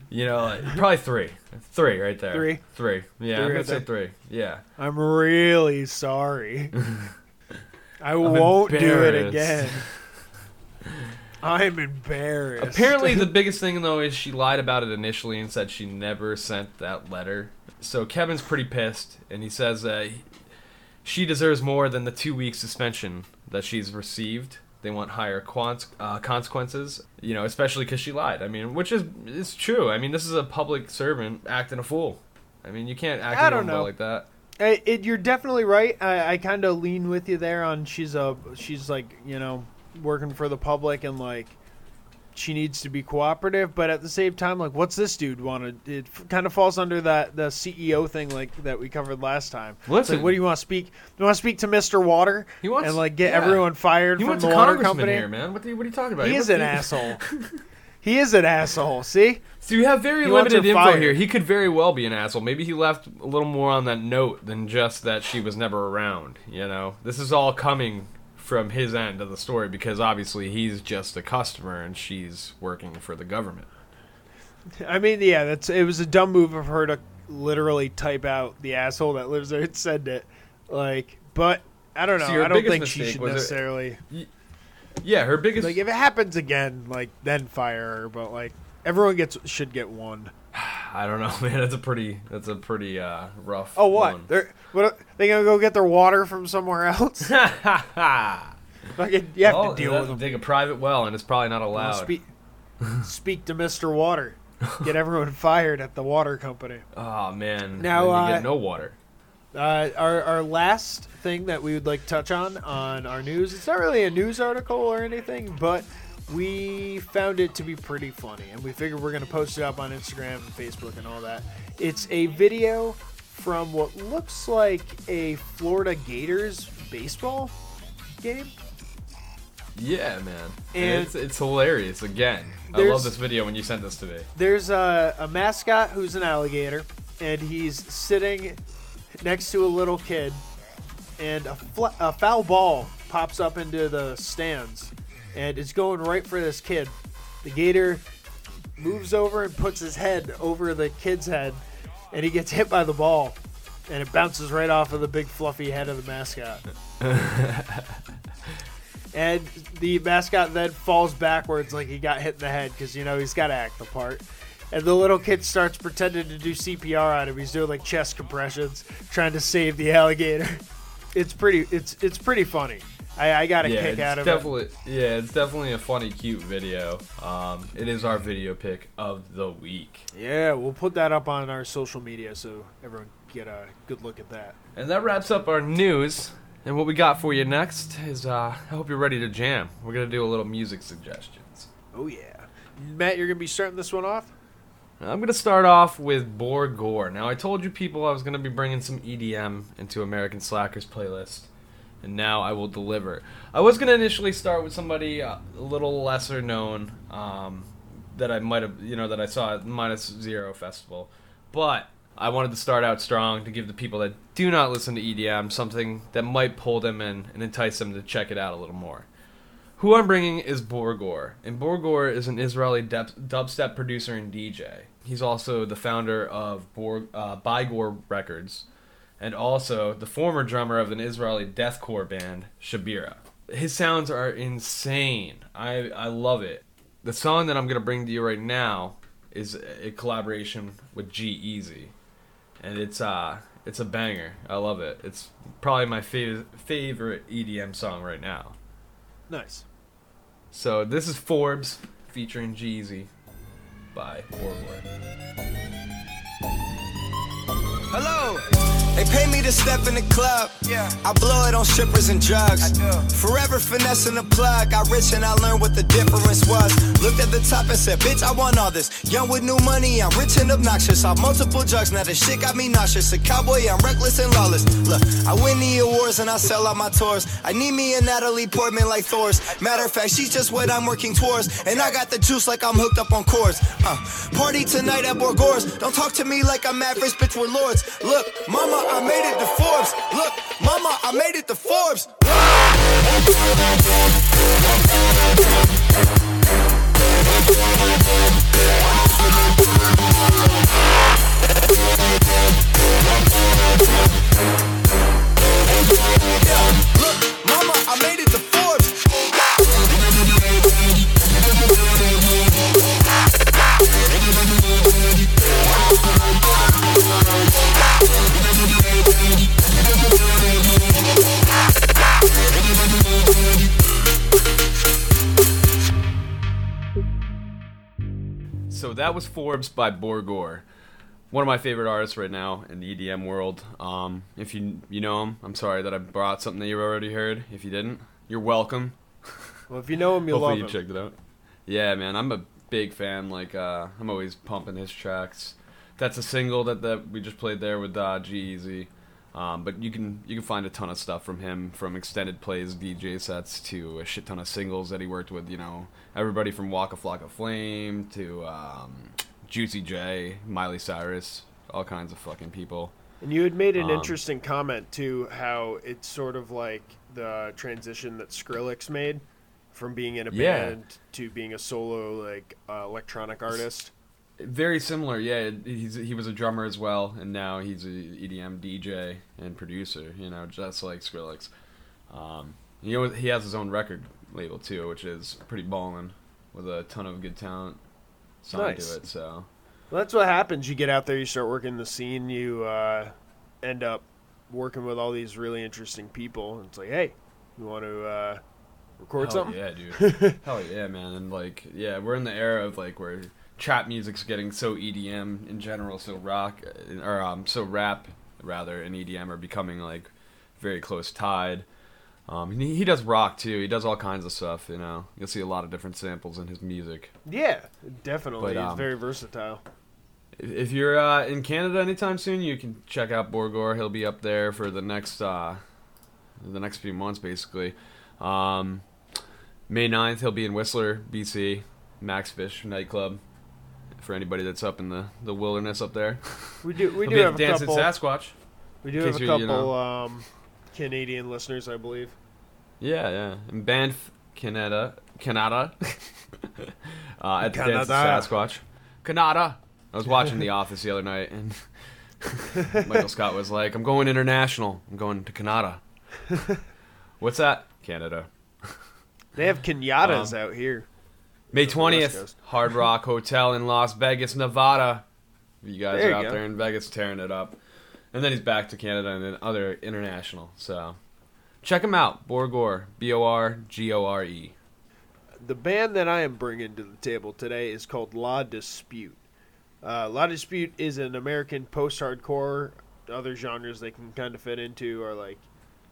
[SPEAKER 5] you know, like, probably three. Three right there.
[SPEAKER 4] Three?
[SPEAKER 5] Three. Yeah,
[SPEAKER 4] Three
[SPEAKER 5] I'm
[SPEAKER 4] right
[SPEAKER 5] say three. Yeah.
[SPEAKER 4] I'm really sorry. <laughs> I won't do it again. I'm embarrassed.
[SPEAKER 5] Apparently, the <laughs> biggest thing though is she lied about it initially and said she never sent that letter. So Kevin's pretty pissed, and he says that she deserves more than the two week suspension that she's received. They want higher quants, uh, consequences, you know, especially because she lied. I mean, which is is true. I mean, this is a public servant acting a fool. I mean, you can't act
[SPEAKER 4] I don't know.
[SPEAKER 5] like that.
[SPEAKER 4] I, it, you're definitely right. I, I kind of lean with you there on she's a she's like you know working for the public and like she needs to be cooperative, but at the same time, like what's this dude want to? It kind of falls under that the CEO thing like that we covered last time.
[SPEAKER 5] Listen.
[SPEAKER 4] like, what do you want to speak? You want to speak to Mister Water
[SPEAKER 5] He wants-
[SPEAKER 4] and like get
[SPEAKER 5] yeah.
[SPEAKER 4] everyone fired
[SPEAKER 5] He
[SPEAKER 4] from the water company?
[SPEAKER 5] here, man. What, the, what are you talking about?
[SPEAKER 4] He is an
[SPEAKER 5] be-
[SPEAKER 4] asshole. <laughs> he is an asshole. See,
[SPEAKER 5] So you have very
[SPEAKER 4] He
[SPEAKER 5] limited info
[SPEAKER 4] fired.
[SPEAKER 5] here. He could very well be an asshole. Maybe he left a little more on that note than just that she was never around. You know, this is all coming from his end of the story because obviously he's just a customer and she's working for the government.
[SPEAKER 4] I mean, yeah, that's it was a dumb move of her to literally type out the asshole that lives there and send it. Like, but I don't know.
[SPEAKER 5] So
[SPEAKER 4] I don't think she should
[SPEAKER 5] was it-
[SPEAKER 4] necessarily
[SPEAKER 5] Yeah, her biggest.
[SPEAKER 4] like if it happens again, like then fire her. But like everyone gets should get one. <sighs>
[SPEAKER 5] I don't know, <laughs> man. That's a pretty. That's a pretty uh, rough.
[SPEAKER 4] Oh, what?
[SPEAKER 5] one.
[SPEAKER 4] They're what? They gonna go get their water from somewhere else? <laughs> <laughs> Fucking, you have
[SPEAKER 5] Well,
[SPEAKER 4] to deal with them.
[SPEAKER 5] Dig a private well, and it's probably not allowed.
[SPEAKER 4] Speak, speak to Mister Water. Get everyone fired at the water company.
[SPEAKER 5] oh man.
[SPEAKER 4] Now,
[SPEAKER 5] Then you
[SPEAKER 4] uh,
[SPEAKER 5] get no water.
[SPEAKER 4] Uh, our our last thing that we would like to touch on on our news. It's not really a news article or anything, but we found it to be pretty funny, and we figured we're gonna post it up on Instagram and Facebook and all that. It's a video from what looks like a Florida Gators baseball game.
[SPEAKER 5] Yeah, man.
[SPEAKER 4] and-
[SPEAKER 5] it's it's hilarious. Again, I love this video when you sent this to me.
[SPEAKER 4] There's a, a mascot who's an alligator, and he's sitting next to a little kid, and a, fl- a foul ball pops up into the stands, and it's going right for this kid. The gator moves over and puts his head over the kid's head, and he gets hit by the ball, and it bounces right off of the big fluffy head of the mascot. <laughs> and the mascot then falls backwards like he got hit in the head because you know he's got to act the part. And the little kid starts pretending to do CPR on him. He's doing like chest compressions, trying to save the alligator. <laughs> It's pretty. It's it's pretty funny. I, I got a
[SPEAKER 5] yeah,
[SPEAKER 4] kick out of it.
[SPEAKER 5] definitely yeah, it's definitely a funny, cute video. Um, it is our video pick of the week,
[SPEAKER 4] Yeah, we'll put that up on our social media so everyone get a good look at that.
[SPEAKER 5] and that wraps up our news. And what we got for you next is uh, I hope you're ready to jam. We're gonna do a little music suggestions.
[SPEAKER 4] Oh yeah, Matt, you're gonna be starting this one off.
[SPEAKER 5] I'm gonna start off with Borgore. Now I told you people I was gonna be bringing some EDM into American Slackers playlist, and now I will deliver. I was gonna initially start with somebody uh, a little lesser known um, that I might have, you know, that I saw at Minus Zero Festival, but I wanted to start out strong to give the people that do not listen to EDM something that might pull them in and entice them to check it out a little more. Who I'm bringing is Borgore, and Borgore is an Israeli dub- dubstep producer and DJ. He's also the founder of Borg- uh, Buygore Records, and also the former drummer of an Israeli deathcore band, Shabira. his sounds are insane. I I love it. The song that I'm gonna bring to you right now is a collaboration with G-Eazy, and it's uh it's a banger. I love it. It's probably my favorite favorite EDM song right now.
[SPEAKER 4] Nice.
[SPEAKER 5] So this is Forbes featuring G-Eazy by Warlord.
[SPEAKER 6] Hello. They pay me to step in the club. Yeah. I blow it on strippers and drugs. I. Forever finessing the plug. Got rich and I learned what the difference was. Looked at the top and said, bitch, I want all this. Young with new money, I'm rich and obnoxious. Off multiple drugs, now this shit got me nauseous. A cowboy, I'm reckless and lawless. Look, I win the awards and I sell out my tours. I need me a Natalie Portman like Thor's. Matter of fact, she's just what I'm working towards. And I got the juice like I'm hooked up on cords. Uh, party tonight at Borgore's. Don't talk to me like I'm average, bitch, we're lords. Look, mama, I made it to Forbes. Look, mama, I made it to Forbes. Look, mama, I made it to Forbes.
[SPEAKER 5] So that was Forbes by Borgore. One of my favorite artists right now in the EDM world. Um, if you you know him, I'm sorry that I brought something that you already heard. If you didn't, you're welcome.
[SPEAKER 4] Well, if you know him, you'll
[SPEAKER 5] Hopefully
[SPEAKER 4] love
[SPEAKER 5] you
[SPEAKER 4] him.
[SPEAKER 5] checked it out. Yeah, man, I'm a big fan. Like, uh, I'm always pumping his tracks. That's a single that, that we just played there with uh, G-Eazy. Um, but you can you can find a ton of stuff from him, from extended plays, DJ sets to a shit ton of singles that he worked with. You know, everybody from Waka Flocka Flame to um, Juicy J, Miley Cyrus, all kinds of fucking people.
[SPEAKER 4] And you had made an
[SPEAKER 5] Um,
[SPEAKER 4] interesting comment too, how it's sort of like the transition that Skrillex made from being in a
[SPEAKER 5] Yeah.
[SPEAKER 4] band to being a solo like uh, electronic artist.
[SPEAKER 5] Very similar, yeah. He's he was a drummer as well, and now he's an EDM DJ and producer. You know, just like Skrillex. Um, you know, he has his own record label too, which is pretty ballin' with a ton of good talent signed
[SPEAKER 4] Nice.
[SPEAKER 5] to it. So
[SPEAKER 4] Well, that's what happens. You get out there, you start working the scene, you uh, end up working with all these really interesting people. And it's like, hey, you want to uh, record
[SPEAKER 5] Hell
[SPEAKER 4] something?
[SPEAKER 5] yeah, dude. <laughs> Hell yeah, man. And like, yeah, we're in the era of like where trap music's getting so EDM in general, so rock or um, so rap rather, and EDM are becoming like very close tied. Um, he, he does rock too. He does all kinds of stuff. You know, you'll see a lot of different samples in his music.
[SPEAKER 4] Yeah, definitely.
[SPEAKER 5] But, um,
[SPEAKER 4] very versatile.
[SPEAKER 5] If you're uh, in Canada anytime soon, you can check out Borgore. He'll be up there for the next uh, the next few months, basically. Um, May 9th, he'll be in Whistler, BC, Maxx Fish nightclub. For anybody that's up in the, the wilderness up there,
[SPEAKER 4] We do we <laughs> do have a
[SPEAKER 5] Dancing
[SPEAKER 4] couple.
[SPEAKER 5] Sasquatch.
[SPEAKER 4] We do have a
[SPEAKER 5] you- you
[SPEAKER 4] couple
[SPEAKER 5] know.
[SPEAKER 4] um, Canadian listeners, I believe.
[SPEAKER 5] Yeah, yeah. In Banff, Canada, Canada, <laughs> uh, at the
[SPEAKER 4] Canada.
[SPEAKER 5] Sasquatch, Canada. I was watching The Office the other night, and <laughs> Michael Scott was like, "I'm going international. I'm going to Canada." <laughs> What's that? Canada.
[SPEAKER 4] They have Kenyatas
[SPEAKER 5] Um,
[SPEAKER 4] out here.
[SPEAKER 5] May twentieth, Hard Rock Hotel in Las Vegas, Nevada. You guys
[SPEAKER 4] There
[SPEAKER 5] are
[SPEAKER 4] you
[SPEAKER 5] out
[SPEAKER 4] go.
[SPEAKER 5] there in Vegas tearing it up, and then he's back to Canada and then other international. So check him out, Borgore, B O R G O R E.
[SPEAKER 4] The band that I am bringing to the table today is called La Dispute. Uh, La Dispute is an American post-hardcore. Other genres they can kind of fit into are like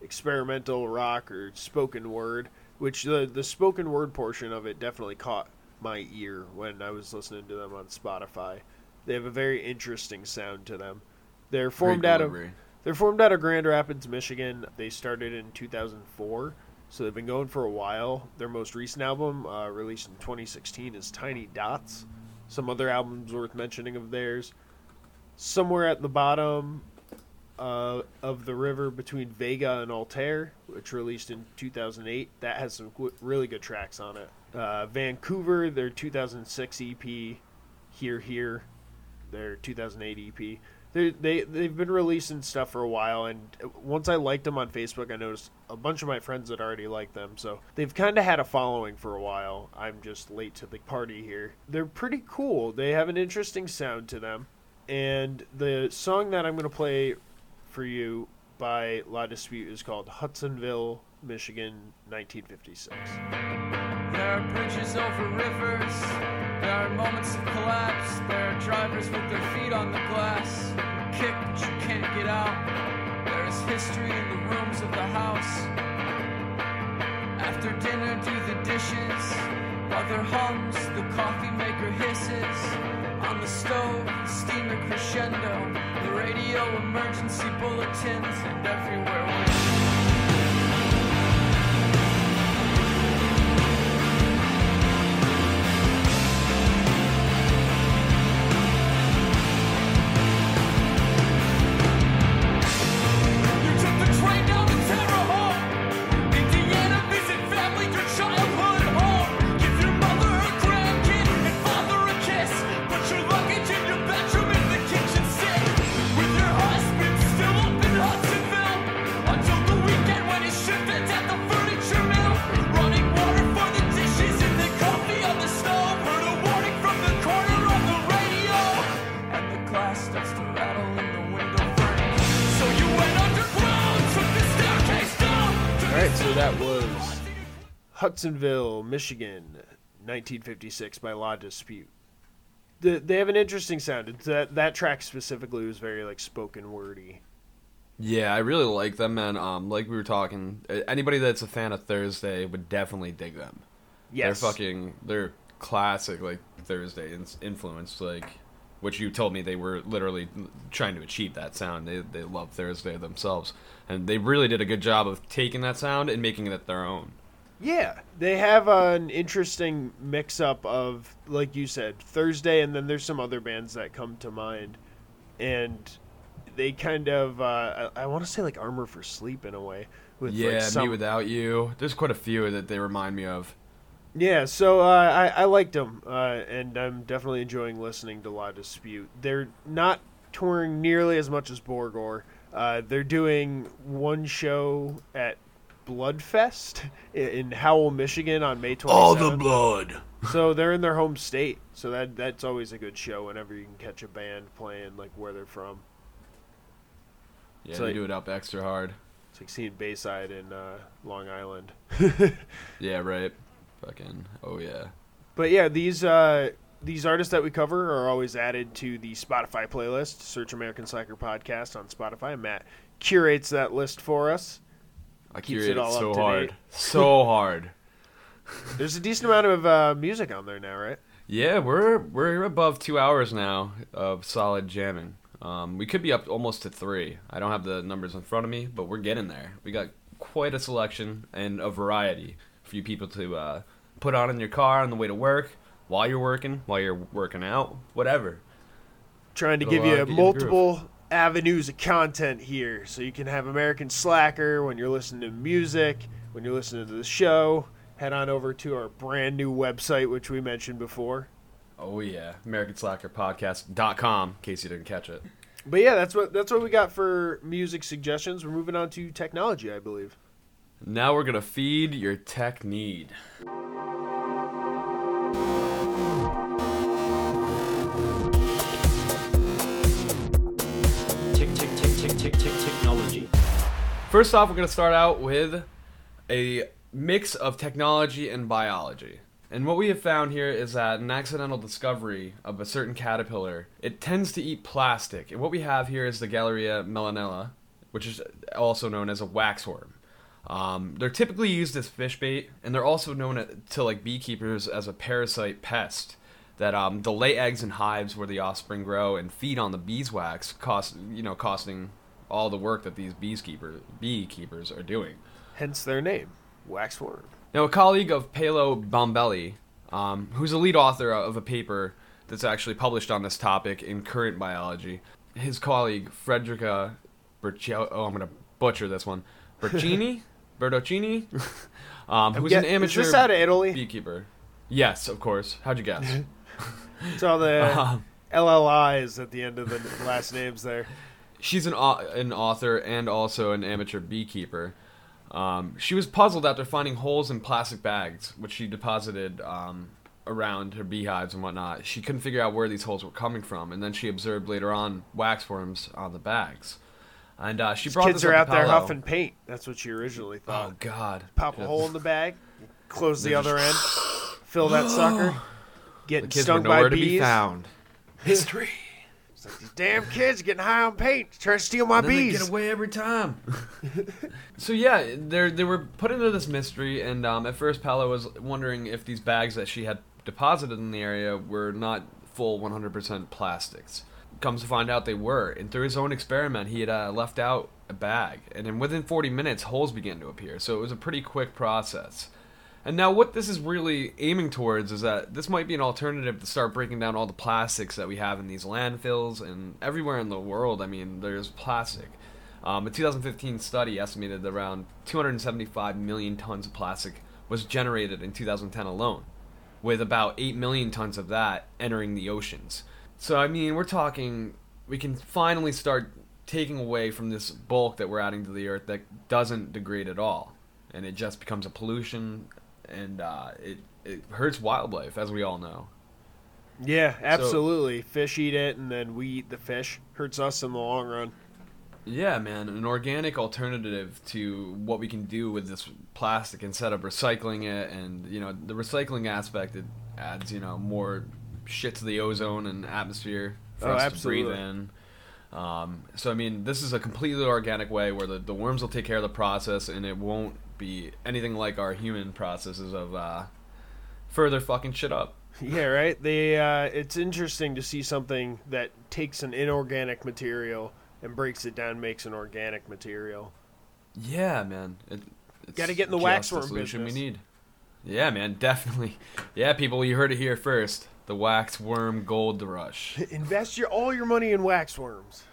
[SPEAKER 4] experimental rock or spoken word, which the the spoken word portion of it definitely caught my ear when I was listening to them on Spotify. They have a very interesting sound to them. They're formed out of they're formed out of Grand Rapids, Michigan. They started in 2004, so they've been going for a while. Their most recent album, uh, released in 2016, is Tiny Dots. Some other albums worth mentioning of theirs. Somewhere at the bottom uh, of the river between Vega and Altair, which released in 2008, that has some qu- really good tracks on it. Uh, Vancouver, their 2006 EP, Here Here, their 2008 EP. They they they've been releasing stuff for a while, and once I liked them on Facebook, I noticed a bunch of my friends had already liked them. So they've kind of had a following for a while. I'm just late to the party here. They're pretty cool. They have an interesting sound to them, and the song that I'm going to play for you by La Dispute is called Hudsonville, Michigan, 1956.
[SPEAKER 7] There are bridges over rivers. There are moments of collapse. There are drivers with their feet on the glass. You kick, but you can't get out. There is history in the rooms of the house. After dinner, do the dishes. Mother hums, the coffee maker hisses. On the stove, the steamer crescendo. The radio emergency bulletins, and everywhere starts to rattle in the window frame. So you went underground, took the staircase down.
[SPEAKER 4] All right, so that was Hudsonville, Michigan, 1956 by La Dispute. The, they have an interesting sound. It's that that track specifically was very like spoken wordy.
[SPEAKER 5] Yeah, I really like them, man. Um, like we were talking, anybody that's a fan of Thursday would definitely dig them.
[SPEAKER 4] Yes,
[SPEAKER 5] They're fucking, they're classic like Thursday in- influence, like which you told me they were literally trying to achieve that sound. They they love Thursday themselves, and they really did a good job of taking that sound and making it their own.
[SPEAKER 4] Yeah, they have an interesting mix-up of, like you said, Thursday, and then there's some other bands that come to mind, and they kind of, uh, I, I want to say like Armor for Sleep in a way. With
[SPEAKER 5] yeah,
[SPEAKER 4] like some,
[SPEAKER 5] me without you. There's quite a few that they remind me of.
[SPEAKER 4] Yeah, so uh, I, I liked them, uh, and I'm definitely enjoying listening to La Dispute. They're not touring nearly as much as Borgore. Uh, they're doing one show at Bledfest in Howell, Michigan on May 27th.
[SPEAKER 5] blood.
[SPEAKER 4] so they're in their home state, so that that's always a good show whenever you can catch a band playing like where they're from.
[SPEAKER 5] Yeah,
[SPEAKER 4] It's
[SPEAKER 5] they
[SPEAKER 4] like-
[SPEAKER 5] do it up extra hard.
[SPEAKER 4] It's like seeing Bayside in uh, Long Island. <laughs>
[SPEAKER 5] Yeah, right. Fucking, oh yeah.
[SPEAKER 4] But yeah, these uh, these artists that we cover are always added to the Spotify playlist. Search American Slacker podcast on Spotify. Matt curates that list for us.
[SPEAKER 5] I
[SPEAKER 4] Keeps
[SPEAKER 5] curate
[SPEAKER 4] it all up
[SPEAKER 5] so
[SPEAKER 4] to
[SPEAKER 5] hard,
[SPEAKER 4] date.
[SPEAKER 5] so <laughs> hard.
[SPEAKER 4] There's a decent amount of uh, music on there now, right?
[SPEAKER 5] Yeah, we're we're above two hours now of solid jamming. Um, we could be up almost to three. I don't have the numbers in front of me, but we're getting there. We got quite a selection and a variety for you people to uh, put on in your car on the way to work, while you're working, while you're working out, whatever.
[SPEAKER 4] Trying to
[SPEAKER 5] It'll,
[SPEAKER 4] give you multiple avenues of content here, so you can have American Slacker when you're listening to music, when you're listening to the show. Head on over to our brand new website, which we mentioned before.
[SPEAKER 5] Oh yeah, AmericanSlackerPodcast.com. In case you didn't catch it.
[SPEAKER 4] But yeah, that's what that's what we got for music suggestions. We're moving on to technology, I believe.
[SPEAKER 5] Now we're gonna feed your tech need.
[SPEAKER 8] Tick, tick, tick, tick, tick, tick, technology.
[SPEAKER 5] First off, we're going to start out with a mix of technology and biology. And what we have found here is that an accidental discovery of a certain caterpillar, it tends to eat plastic. And what we have here is the Galleria mellonella, which is also known as a waxworm. Um, they're typically used as fish bait, and they're also known to like beekeepers as a parasite pest. That um, they'll lay eggs in hives where the offspring grow and feed on the beeswax, cost you know costing all the work that these beekeepers beekeepers are doing.
[SPEAKER 4] Hence their name, waxworm.
[SPEAKER 5] Now, a colleague of Paolo Bombelli, um, who's a lead author of a paper that's actually published on this topic in Current Biology, his colleague Frederica Bercio, oh, I'm going to butcher this one, <laughs> Bercini, Bertocini, <laughs> um, who's an amateur
[SPEAKER 4] Is this out of Italy?
[SPEAKER 5] beekeeper. Yes, of course. How'd you guess? <laughs>
[SPEAKER 4] It's all the <laughs>
[SPEAKER 5] Um,
[SPEAKER 4] LLIs at the end of the last names there.
[SPEAKER 5] She's an an author and also an amateur beekeeper. Um, she was puzzled after finding holes in plastic bags, which she deposited um, around her beehives and whatnot. She couldn't figure out where these holes were coming from, and then she observed later on wax worms on the bags. And uh, she brought
[SPEAKER 4] the
[SPEAKER 5] Kids
[SPEAKER 4] are out there huffing paint. That's what she originally thought.
[SPEAKER 5] Oh God!
[SPEAKER 4] Pop a hole in the bag, close the other end, fill that <gasps> sucker, get
[SPEAKER 5] The kids
[SPEAKER 4] stung by bees.
[SPEAKER 5] be found. History.
[SPEAKER 4] These damn kids getting high on paint, trying to steal my
[SPEAKER 5] Then they
[SPEAKER 4] bees.
[SPEAKER 5] get away every time. <laughs> so yeah, they they were put into this mystery, and um, at first Paolo was wondering if these bags that she had deposited in the area were not full 100% plastics. Comes to find out they were, and through his own experiment, he had uh, left out a bag, and then within 40 minutes, holes began to appear. So it was a pretty quick process. And now, what this is really aiming towards is that this might be an alternative to start breaking down all the plastics that we have in these landfills and everywhere in the world. I mean, there's plastic. Um, a 2015 study estimated that around 275 million tons of plastic was generated in 2010 alone, with about 8 million tons of that entering the oceans. So, I mean, we're talking, we can finally start taking away from this bulk that we're adding to the earth that doesn't degrade at all. And it just becomes a pollution, and uh, it, it hurts wildlife, as we all know.
[SPEAKER 4] Yeah, absolutely. fish eat it, and then we eat the fish. Hurts us in the long run.
[SPEAKER 5] Yeah, man, an organic alternative to what we can do with this plastic instead of recycling it, and you know the recycling aspect it adds you know more shit to the ozone and atmosphere for
[SPEAKER 4] Oh,
[SPEAKER 5] us
[SPEAKER 4] absolutely.
[SPEAKER 5] to breathe in. Um, so I mean, this is a completely organic way where the, the worms will take care of the process, and it won't be anything like our human processes of uh, further fucking shit up. <laughs>
[SPEAKER 4] Yeah, right. They. Uh, it's interesting to see something that takes an inorganic material and breaks it down, makes an organic material.
[SPEAKER 5] Yeah, man. It, it's
[SPEAKER 4] Gotta get in the waxworm business.
[SPEAKER 5] we need. Yeah, man, definitely. <laughs> Yeah, people, you heard it here first. The waxworm gold rush. <laughs>
[SPEAKER 4] Invest your all your money in waxworms.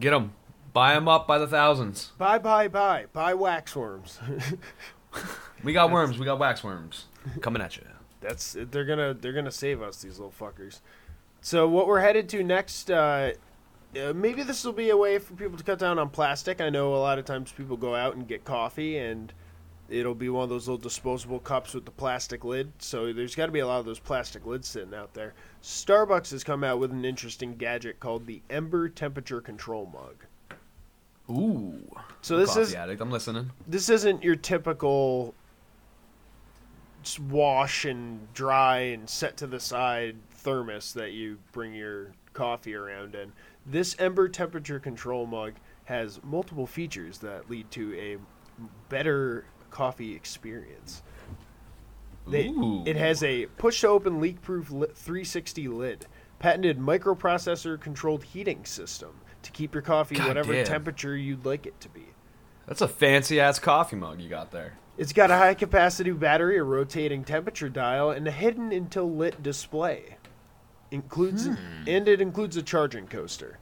[SPEAKER 5] Get them. Buy them up by the thousands.
[SPEAKER 4] Buy, buy, buy, buy waxworms. <laughs>
[SPEAKER 5] We got worms. We got waxworms coming at you.
[SPEAKER 4] That's they're gonna they're gonna save us these little fuckers. So what we're headed to next? Uh, uh, maybe this will be a way for people to cut down on plastic. I know a lot of times people go out and get coffee and it'll be one of those little disposable cups with the plastic lid. So there's got to be a lot of those plastic lids sitting out there. Starbucks has come out with an interesting gadget called the Ember Temperature Control Mug.
[SPEAKER 5] Ooh.
[SPEAKER 4] So this is
[SPEAKER 5] addict. I'm listening.
[SPEAKER 4] this isn't your typical wash and dry and set to the side thermos that you bring your coffee around in. This Ember temperature control mug has multiple features that lead to a better coffee experience. They, it has a push to open leak proof 360 lid, patented microprocessor controlled heating system to keep your coffee
[SPEAKER 5] God
[SPEAKER 4] whatever
[SPEAKER 5] damn.
[SPEAKER 4] temperature you'd like it to be.
[SPEAKER 5] That's a fancy ass coffee mug you got there.
[SPEAKER 4] It's got a high capacity battery, a rotating temperature dial, and a hidden until lit display. Includes
[SPEAKER 5] Hmm.
[SPEAKER 4] and it includes a charging coaster.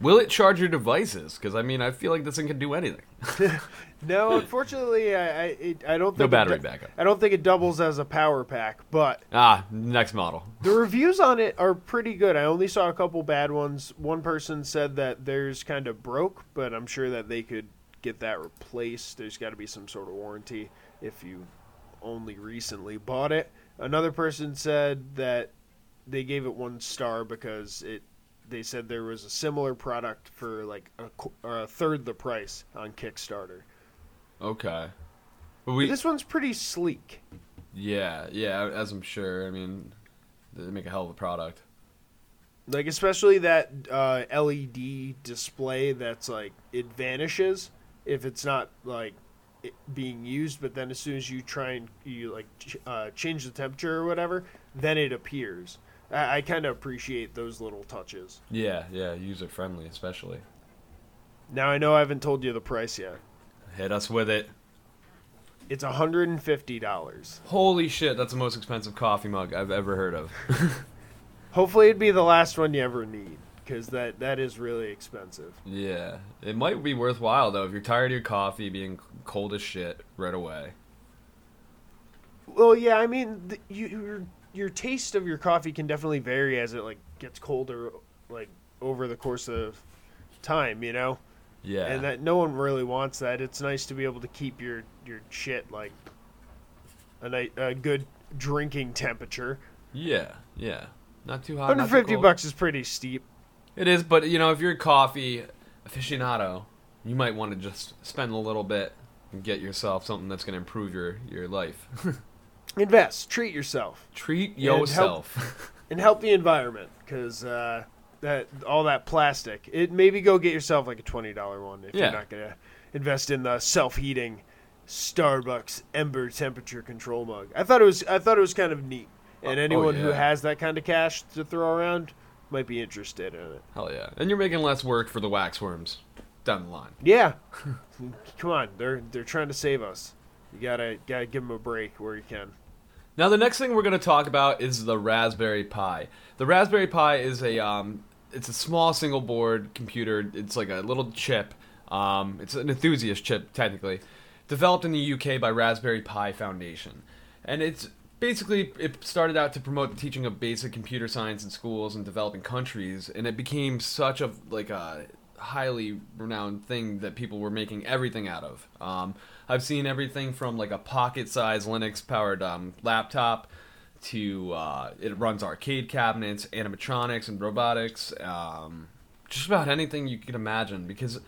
[SPEAKER 5] Will it charge your devices? Because I mean, I feel like this thing can do anything. <laughs>
[SPEAKER 4] No, <laughs> unfortunately, I I, it, I don't think
[SPEAKER 5] No battery backup.
[SPEAKER 4] I don't think it doubles as a power pack, but
[SPEAKER 5] ah, next model.
[SPEAKER 4] the <laughs> reviews on it are pretty good. I only saw a couple bad ones. One person said that theirs kind of broke, but I'm sure that they could get that replaced. There's got to be some sort of warranty if you only recently bought it. Another person said that they gave it one star because it they said there was a similar product for like a, or a third the price on Kickstarter.
[SPEAKER 5] Okay. But we,
[SPEAKER 4] this one's pretty sleek.
[SPEAKER 5] yeah, yeah, as I'm sure. I mean, they make a hell of a product.
[SPEAKER 4] Like especially that uh, LED display that's like it vanishes if it's not like it being used, but then as soon as you try and you like ch- uh, change the temperature or whatever, then it appears. I, I kind of appreciate those little touches.
[SPEAKER 5] Yeah, yeah, user friendly, especially.
[SPEAKER 4] Now I know I haven't told you the price yet.
[SPEAKER 5] Hit us with it.
[SPEAKER 4] It's hundred and fifty dollars.
[SPEAKER 5] Holy shit, that's the most expensive coffee mug I've ever heard of. <laughs>
[SPEAKER 4] Hopefully, it'd be the last one you ever need because that that is really expensive.
[SPEAKER 5] yeah, it might be worthwhile though if you're tired of your coffee being cold as shit right away.
[SPEAKER 4] Well, yeah, I mean, the, you, your your taste of your coffee can definitely vary as it like gets colder like over the course of time, you know.
[SPEAKER 5] Yeah.
[SPEAKER 4] And that no one really wants that. It's nice to be able to keep your your shit like a night a good drinking temperature.
[SPEAKER 5] yeah. Yeah. Not too hot. not too
[SPEAKER 4] 150
[SPEAKER 5] cold.
[SPEAKER 4] bucks is pretty steep.
[SPEAKER 5] It is, but you know, if you're a coffee aficionado, you might want to just spend a little bit and get yourself something that's going to improve your your life. <laughs>
[SPEAKER 4] Invest, treat yourself,
[SPEAKER 5] Treat
[SPEAKER 4] And help-
[SPEAKER 5] yourself. <laughs>
[SPEAKER 4] and help the environment because uh, that all that plastic. It maybe go get yourself like a twenty dollar one if
[SPEAKER 5] Yeah.
[SPEAKER 4] you're not gonna invest in the self heating Starbucks Ember temperature control mug. I thought it was I thought it was kind of neat, and
[SPEAKER 5] Oh, oh,
[SPEAKER 4] anyone who has that kind of cash to throw around might be interested in it.
[SPEAKER 5] Hell yeah. And you're making less work for the waxworms down the line.
[SPEAKER 4] Yeah, <laughs> come on, they're they're trying to save us. You gotta gotta give them a break where you can.
[SPEAKER 5] Now, the next thing we're going to talk about is the Raspberry Pi. The Raspberry Pi is a um, it's a small single board computer. It's like a little chip. Um, it's an enthusiast chip, technically, developed in the UK by Raspberry Pi Foundation, and it's basically it started out to promote the teaching of basic computer science in schools in developing countries, and it became such a like a highly renowned thing that people were making everything out of. Um, I've seen everything from like a pocket-sized Linux-powered um, laptop to uh, it runs arcade cabinets, animatronics, and robotics. Um, just about anything you can imagine because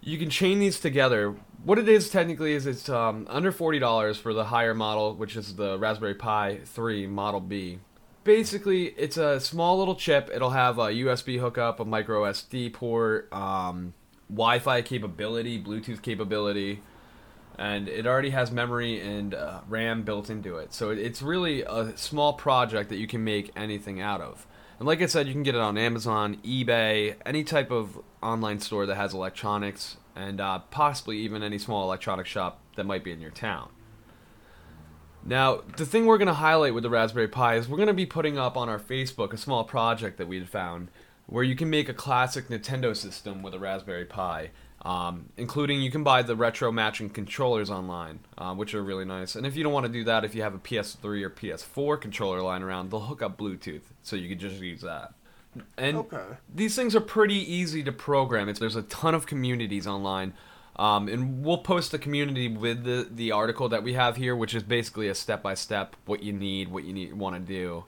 [SPEAKER 5] you can chain these together. What it is technically is it's um, under forty dollars for the higher model, which is the Raspberry Pi 3 Model B. Basically, it's a small little chip. It'll have a USB hookup, a micro SD port, um, Wi-Fi capability, Bluetooth capability, and it already has memory and uh, RAM built into it. So it's really a small project that you can make anything out of. And like I said, you can get it on Amazon, eBay, any type of online store that has electronics, and uh, possibly even any small electronic shop that might be in your town. Now, the thing we're going to highlight with the Raspberry Pi is we're going to be putting up on our Facebook a small project that we had found where you can make a classic Nintendo system with a Raspberry Pi. Um, including you can buy the retro matching controllers online, uh, which are really nice. And if you don't want to do that, if you have a PS3 or PS4 controller lying around, they'll hook up Bluetooth, so you can just use that. And
[SPEAKER 4] Okay.
[SPEAKER 5] these things are pretty easy to program. It's, there's a ton of communities online. Um, and we'll post the community with the, the article that we have here, which is basically a step by step what you need, what you want to do,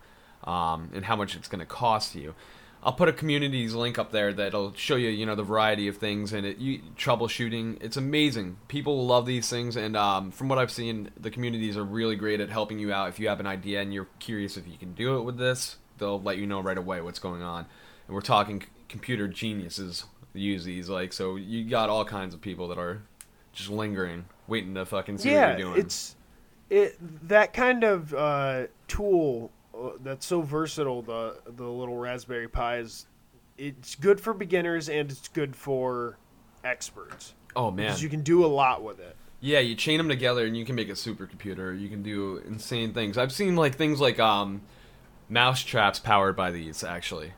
[SPEAKER 5] um, and how much it's going to cost you. I'll put a communities link up there that'll show you, you know, the variety of things and it you, troubleshooting. It's amazing. People love these things, and um, from what I've seen, the communities are really great at helping you out. If you have an idea and you're curious if you can do it with this, they'll let you know right away what's going on. And we're talking computer geniuses use these, like so. You got all kinds of people that are just lingering, waiting to fucking see
[SPEAKER 4] yeah,
[SPEAKER 5] what you're doing.
[SPEAKER 4] it's it that kind of uh, tool uh, that's so versatile. The the little Raspberry Pi is it's good for beginners and it's good for experts
[SPEAKER 5] oh man,
[SPEAKER 4] because you can do a lot with it.
[SPEAKER 5] Yeah, you chain them together and you can make a supercomputer. You can do insane things. I've seen like things like um, mouse traps powered by these actually.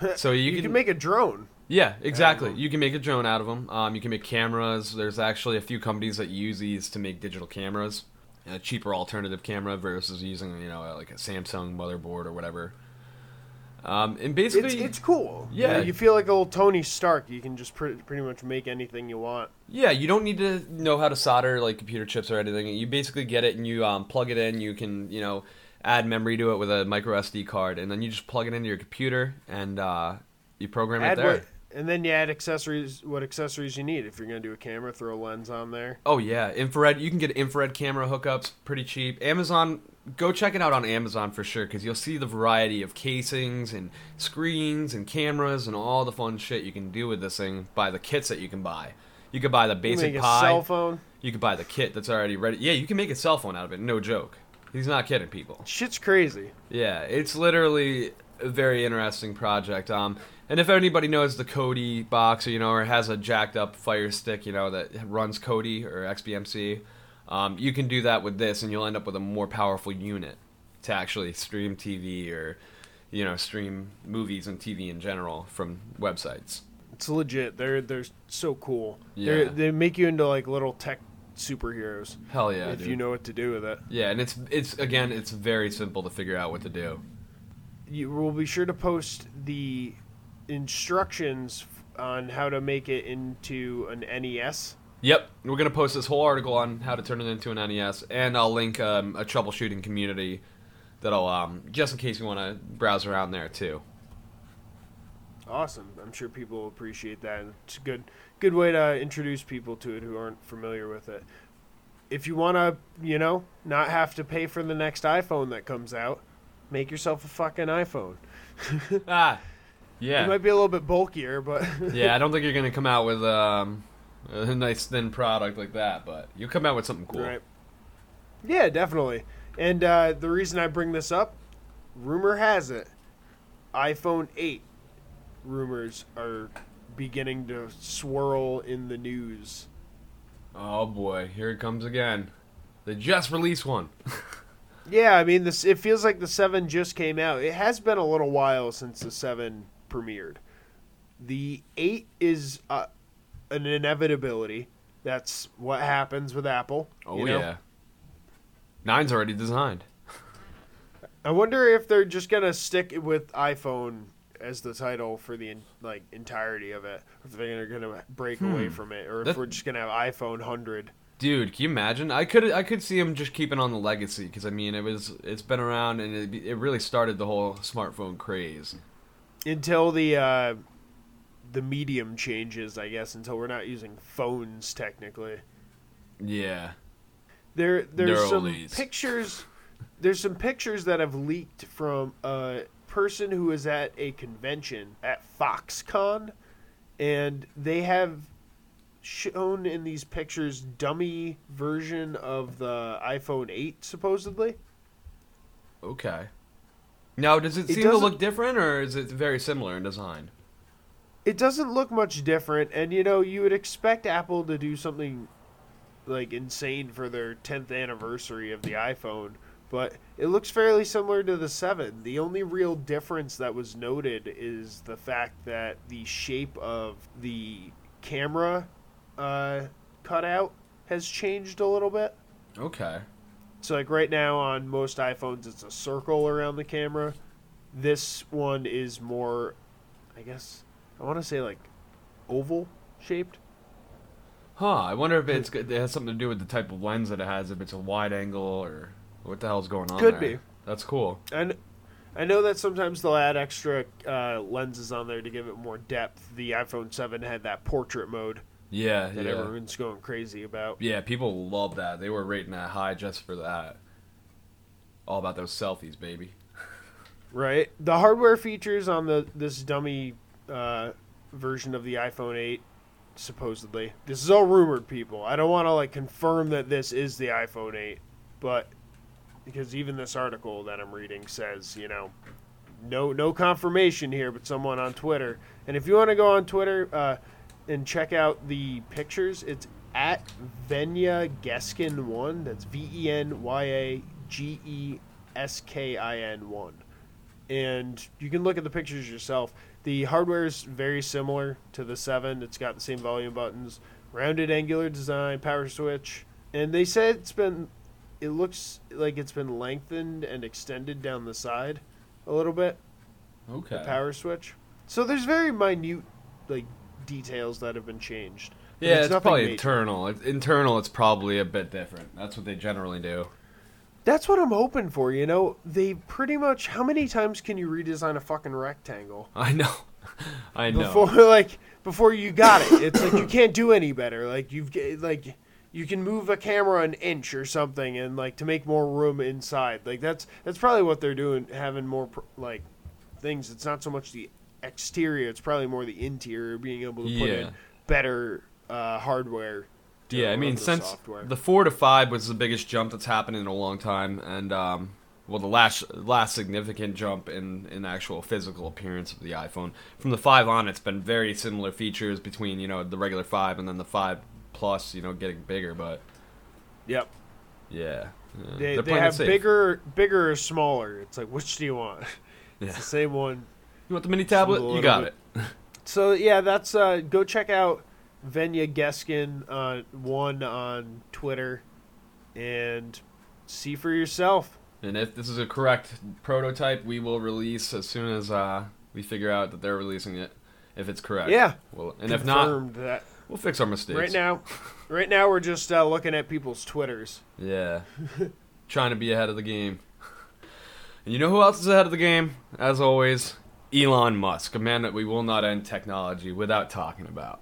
[SPEAKER 5] <laughs> So you,
[SPEAKER 4] You,
[SPEAKER 5] can,
[SPEAKER 4] can, make a drone.
[SPEAKER 5] Yeah, exactly. You can make a drone out of them. Um, you can make cameras. There's actually a few companies that use these to make digital cameras, a cheaper alternative camera versus using you know like a Samsung motherboard or whatever. Um, and basically,
[SPEAKER 4] It's it's cool. You
[SPEAKER 5] Yeah.
[SPEAKER 4] you feel like old Tony Stark. You can just pre- pretty much make anything you want.
[SPEAKER 5] Yeah, you don't need to know how to solder like computer chips or anything. You basically get it and you um, plug it in. You can you know add memory to it with a micro SD card, and then you just plug it into your computer and uh, you program
[SPEAKER 4] Add
[SPEAKER 5] it there.
[SPEAKER 4] what, and then you add accessories. What accessories you need if you're gonna do a camera? Throw a lens on there.
[SPEAKER 5] Oh yeah, infrared. You can get infrared camera hookups pretty cheap. Amazon, go check it out on Amazon for sure because you'll see the variety of casings and screens and cameras and all the fun shit you can do with this thing by the kits that you can buy. You could buy the
[SPEAKER 4] You
[SPEAKER 5] basic
[SPEAKER 4] make a
[SPEAKER 5] Pi.
[SPEAKER 4] cell phone.
[SPEAKER 5] You could buy the kit that's already ready. Yeah, you can make a cell phone out of it. No joke. He's not kidding, people.
[SPEAKER 4] Shit's crazy.
[SPEAKER 5] Yeah, it's literally a very interesting project. Um, and if anybody knows the Kodi box, or, you know, or has a jacked up Fire Stick, you know, that runs Kodi or XBMC, um, you can do that with this, and you'll end up with a more powerful unit to actually stream TV or, you know, stream movies and TV in general from websites.
[SPEAKER 4] It's legit. They're they're so cool.
[SPEAKER 5] Yeah.
[SPEAKER 4] They're, they make you into like little tech superheroes
[SPEAKER 5] Hell yeah,
[SPEAKER 4] if
[SPEAKER 5] dude.
[SPEAKER 4] you know what to do with it.
[SPEAKER 5] Yeah, and it's it's again, it's very simple to figure out what to do.
[SPEAKER 4] You will be sure to post the instructions on how to make it into an NES.
[SPEAKER 5] Yep, we're gonna post this whole article on how to turn it into an NES, and I'll link um, a troubleshooting community that'll um, just in case you want to browse around there too.
[SPEAKER 4] Awesome. I'm sure people will appreciate that. It's a good good way to introduce people to it who aren't familiar with it. If you want to, you know, not have to pay for the next iPhone that comes out, make yourself a fucking iPhone. <laughs>
[SPEAKER 5] ah, yeah.
[SPEAKER 4] It might be a little bit bulkier, but <laughs>
[SPEAKER 5] yeah. I don't think you're gonna come out with um, a nice thin product like that, but you'll come out with something cool.
[SPEAKER 4] Right. Yeah, definitely. And uh, the reason I bring this up, rumor has it, iPhone 8 rumors are beginning to swirl in the news.
[SPEAKER 5] Oh boy, here it comes again. They just released one. <laughs>
[SPEAKER 4] Yeah, I mean, this it feels like the 7 just came out. It has been a little while since the 7 premiered. The 8 is uh, an inevitability. That's what happens with Apple.
[SPEAKER 5] Oh
[SPEAKER 4] you know?
[SPEAKER 5] yeah, nine's already designed. <laughs>
[SPEAKER 4] I wonder if they're just gonna stick with iPhone as the title for the like entirety of it, or if they're gonna break away from it, or if
[SPEAKER 5] That-
[SPEAKER 4] we're just gonna have iPhone hundred.
[SPEAKER 5] Dude, can you imagine? I could I could see him just keeping on the legacy because I mean it was it's been around and it, it really started the whole smartphone craze.
[SPEAKER 4] until the uh, the medium changes, I guess. Until we're not using phones technically.
[SPEAKER 5] Yeah.
[SPEAKER 4] There, there's some pictures. There's some pictures that have leaked from a person who is at a convention at Foxconn, and they have shown in these pictures dummy version of the iPhone 8 supposedly.
[SPEAKER 5] Okay. Now, does it,
[SPEAKER 4] It
[SPEAKER 5] seem to look different or is it very similar in design?
[SPEAKER 4] It doesn't look much different, and you know you would expect Apple to do something like insane for their 10th anniversary of the iPhone, but it looks fairly similar to the 7. The only real difference that was noted is the fact that the shape of the camera uh, cutout has changed a little bit.
[SPEAKER 5] Okay.
[SPEAKER 4] So like right now on most iPhones it's a circle around the camera. This one is more I guess I want to say like oval shaped.
[SPEAKER 5] Huh. I wonder if it's it has something to do with the type of lens that it has. If it's a wide angle or what the hell's going on
[SPEAKER 4] Could
[SPEAKER 5] there.
[SPEAKER 4] be.
[SPEAKER 5] That's cool.
[SPEAKER 4] And I know that sometimes they'll add extra uh, lenses on there to give it more depth. The iPhone 7 had that portrait mode
[SPEAKER 5] Yeah.
[SPEAKER 4] that
[SPEAKER 5] yeah.
[SPEAKER 4] everyone's going crazy about.
[SPEAKER 5] Yeah. People love that. They were rating that high just for that. All about those selfies, baby.
[SPEAKER 4] Right. The hardware features on the this dummy uh, version of the iPhone 8 supposedly. This is all rumored, people. I don't want to like confirm that this is the iPhone 8, but because even this article that I'm reading says, you know, no no confirmation here, but someone on Twitter. And if you want to go on Twitter uh, and check out the pictures, it's at Venya Geskin one. That's V E N Y A G E S K I N one. And you can look at the pictures yourself. The hardware is very similar to the seven. It's got the same volume buttons, rounded angular design, power switch, and they said it's been. It looks like it's been lengthened and extended down the side a little bit
[SPEAKER 5] Okay.
[SPEAKER 4] the power switch. So there's very minute like details that have been changed. But
[SPEAKER 5] Yeah, it's,
[SPEAKER 4] nothing
[SPEAKER 5] probably
[SPEAKER 4] major.
[SPEAKER 5] internal. It's, internal, it's probably a bit different. That's what they generally do.
[SPEAKER 4] That's what I'm hoping for. You know, they pretty much. How many times can you redesign a fucking rectangle <laughs>
[SPEAKER 5] I know. I know.
[SPEAKER 4] before <laughs> like before you got it? It's like you can't do any better. Like you've like you can move a camera an inch or something, and like to make more room inside. Like that's that's probably what they're doing, having more like things. It's not so much the exterior; it's probably more the interior, being able to put
[SPEAKER 5] Yeah.
[SPEAKER 4] in better uh, hardware.
[SPEAKER 5] Yeah, I mean,
[SPEAKER 4] the
[SPEAKER 5] since
[SPEAKER 4] software.
[SPEAKER 5] the four to five was the biggest jump that's happened in a long time, and um, well, the last last significant jump in in actual physical appearance of the iPhone. From the five on, it's been very similar features between you know the regular five and then the five plus, you know, getting bigger. But
[SPEAKER 4] Yep.
[SPEAKER 5] yeah, yeah,
[SPEAKER 4] They, they have
[SPEAKER 5] safe.
[SPEAKER 4] bigger, bigger or smaller. It's like which do you want? <laughs>
[SPEAKER 5] Yeah.
[SPEAKER 4] It's the same one.
[SPEAKER 5] You want the mini tablet? You got
[SPEAKER 4] bit.
[SPEAKER 5] it. <laughs>
[SPEAKER 4] So yeah, that's uh, go check out Venya Geskin uh, one on Twitter and see for yourself.
[SPEAKER 5] And if this is a correct prototype, we will release as soon as uh, we figure out that they're releasing it. If it's correct,
[SPEAKER 4] Yeah.
[SPEAKER 5] Well, and if not,
[SPEAKER 4] that.
[SPEAKER 5] we'll fix our mistakes.
[SPEAKER 4] Right now, right now we're just uh, looking at people's twitters.
[SPEAKER 5] Yeah. <laughs> Trying to be ahead of the game. And you know who else is ahead of the game? As always, Elon Musk, a man that we will not end technology without talking about.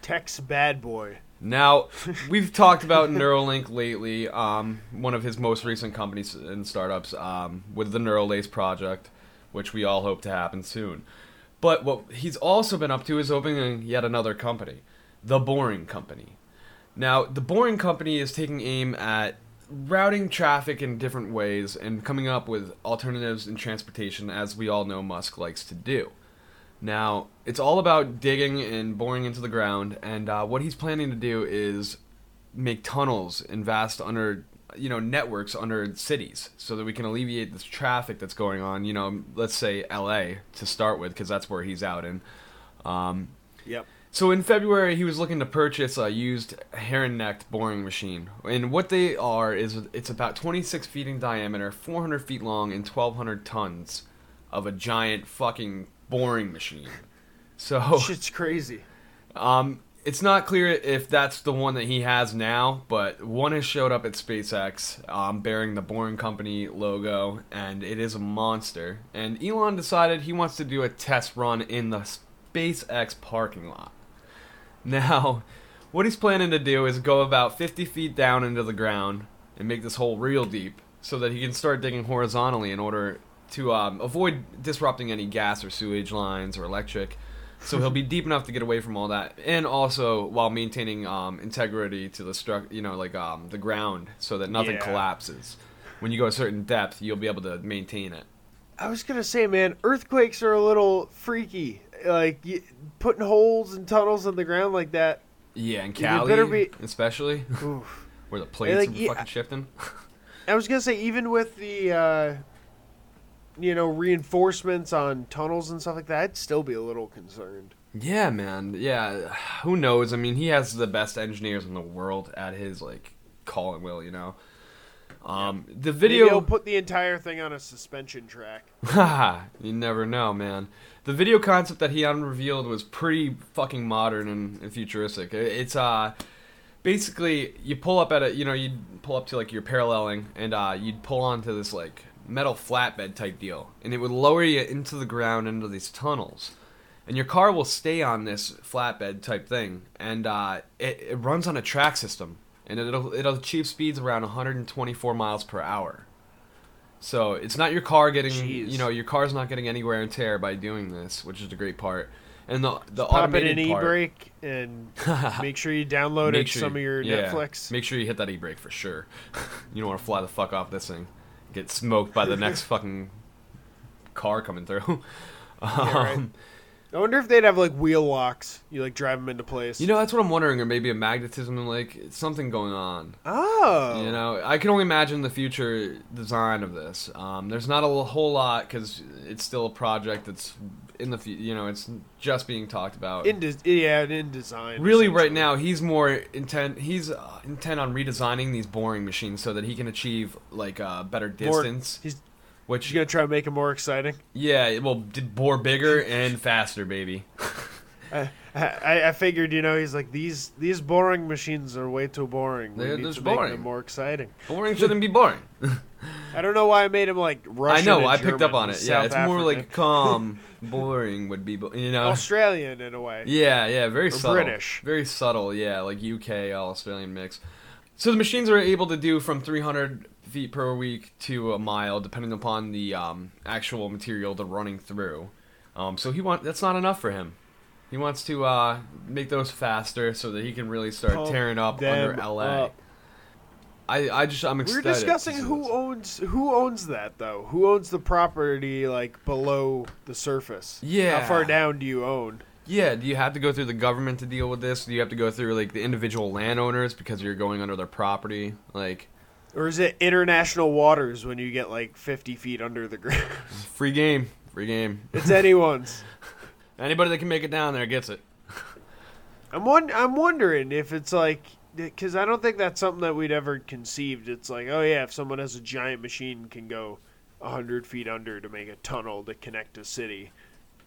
[SPEAKER 4] Tech's bad boy.
[SPEAKER 5] Now, <laughs> we've talked about Neuralink lately, um, one of his most recent companies and startups, um, with the Neuralace project, which we all hope to happen soon. But what he's also been up to is opening yet another company, The Boring Company. Now, The Boring Company is taking aim at routing traffic in different ways and coming up with alternatives in transportation, as we all know Musk likes to do. Now, it's all about digging and boring into the ground, and uh, what he's planning to do is make tunnels and vast under, you know, networks under cities, so that we can alleviate this traffic that's going on. You know, let's say L.A. to start with, because that's where he's out in. Um,
[SPEAKER 4] Yep.
[SPEAKER 5] So in February, he was looking to purchase a used Herrenknecht boring machine, and what they are is it's about 26 feet in diameter, 400 feet long, and 1,200 tons of a giant fucking boring machine. So
[SPEAKER 4] Shit's crazy.
[SPEAKER 5] um, it's not clear if that's the one that he has now, but one has showed up at SpaceX um, bearing the Boring Company logo, and it is a monster. And Elon decided he wants to do a test run in the SpaceX parking lot. Now, what he's planning to do is go about 50 feet down into the ground and make this hole real deep so that he can start digging horizontally in order to um, avoid disrupting any gas or sewage lines or electric. So he'll be <laughs> deep enough to get away from all that, and also while maintaining um, integrity to the stru- you know, like um, the ground, so that nothing
[SPEAKER 4] Yeah.
[SPEAKER 5] collapses. When you go a certain depth, you'll be able to maintain it.
[SPEAKER 4] I was gonna say, man, earthquakes are a little freaky. Like y putting holes and tunnels in the ground like that.
[SPEAKER 5] Yeah, and
[SPEAKER 4] You
[SPEAKER 5] Cali,
[SPEAKER 4] be-
[SPEAKER 5] especially <laughs>
[SPEAKER 4] Oof. <laughs>
[SPEAKER 5] where the plates
[SPEAKER 4] like,
[SPEAKER 5] are
[SPEAKER 4] yeah.
[SPEAKER 5] fucking shifting. <laughs>
[SPEAKER 4] I was gonna say, even with the, uh, you know, reinforcements on tunnels and stuff like that, I'd still be a little concerned.
[SPEAKER 5] Yeah, man. Yeah, <sighs> who knows? I mean, he has the best engineers in the world at his like call and will. You know. Um, the
[SPEAKER 4] Maybe
[SPEAKER 5] video.
[SPEAKER 4] he'll put the entire thing on a suspension track.
[SPEAKER 5] Haha, <laughs> you never know, man. The video concept that he unrevealed was pretty fucking modern and, and futuristic. It- It's uh basically you pull up at a you know you'd pull up to like you're paralleling and uh you'd pull onto this like metal flatbed type deal and it would lower you into the ground into these tunnels and your car will stay on this flatbed type thing and uh it, it runs on a track system and it'll it'll achieve speeds around 124 miles per hour so it's not your car getting,
[SPEAKER 4] Jeez.
[SPEAKER 5] you know, your car's not getting any wear and tear by doing this, which is the great part. And the the
[SPEAKER 4] Pop in an
[SPEAKER 5] part,
[SPEAKER 4] e-brake and <laughs> make sure you downloaded
[SPEAKER 5] make sure
[SPEAKER 4] some of your
[SPEAKER 5] yeah,
[SPEAKER 4] Netflix.
[SPEAKER 5] Make sure you hit that e-brake for sure. <laughs> you don't want to fly the fuck off this thing, get smoked by the next <laughs> fucking car coming through.
[SPEAKER 4] right.
[SPEAKER 5] Um,
[SPEAKER 4] I wonder if they'd have like wheel locks. You like drive them into place.
[SPEAKER 5] You know, that's what I'm wondering, or maybe a magnetism, like something going on.
[SPEAKER 4] Oh.
[SPEAKER 5] You know, I can only imagine the future design of this. Um, there's not a whole lot because it's still a project that's in the, you know, it's just being talked about.
[SPEAKER 4] In de- yeah, in design.
[SPEAKER 5] really, right now, he's more intent. He's uh, intent on redesigning these boring machines so that he can achieve like uh, better
[SPEAKER 4] More-
[SPEAKER 5] distance.
[SPEAKER 4] he's
[SPEAKER 5] which,
[SPEAKER 4] he's gonna try to make it more exciting.
[SPEAKER 5] yeah, well, bore bigger and faster, baby. <laughs>
[SPEAKER 4] I, I, I figured, you know, he's like these these boring machines are way too boring. We
[SPEAKER 5] They're
[SPEAKER 4] need
[SPEAKER 5] just
[SPEAKER 4] to make
[SPEAKER 5] boring.
[SPEAKER 4] them more exciting.
[SPEAKER 5] Boring shouldn't be boring. <laughs>
[SPEAKER 4] I don't know why I made him like Russian.
[SPEAKER 5] I know. I picked up on it. Yeah,
[SPEAKER 4] South
[SPEAKER 5] it's more like calm. <laughs> boring would be, bo- you know.
[SPEAKER 4] Australian in a way.
[SPEAKER 5] Yeah, yeah, very
[SPEAKER 4] Or
[SPEAKER 5] subtle.
[SPEAKER 4] British.
[SPEAKER 5] Very subtle, yeah, like UK all Australian mix. So the machines are able to do from 300 feet per week to a mile, depending upon the um, actual material they're running through. Um, so he want that's not enough for him. He wants to uh, make those faster so that he can really start
[SPEAKER 4] Pump
[SPEAKER 5] tearing up under LA.
[SPEAKER 4] up.
[SPEAKER 5] I, I just I'm excited. We're discussing
[SPEAKER 4] who owns who owns that though. Who owns the property like below the surface?
[SPEAKER 5] Yeah.
[SPEAKER 4] How far down do you own?
[SPEAKER 5] Yeah, do you have to go through the government to deal with this? Do you have to go through like the individual landowners because you're going under their property? Like
[SPEAKER 4] Or is it international waters when you get like 50 feet under the <laughs> ground?
[SPEAKER 5] free game, free game.
[SPEAKER 4] it's anyone's. <laughs>
[SPEAKER 5] Anybody that can make it down there gets it.
[SPEAKER 4] I'm one. I'm wondering if it's like because I don't think that's something that we'd ever conceived. It's like, oh yeah, if someone has a giant machine can go hundred feet under to make a tunnel to connect a city,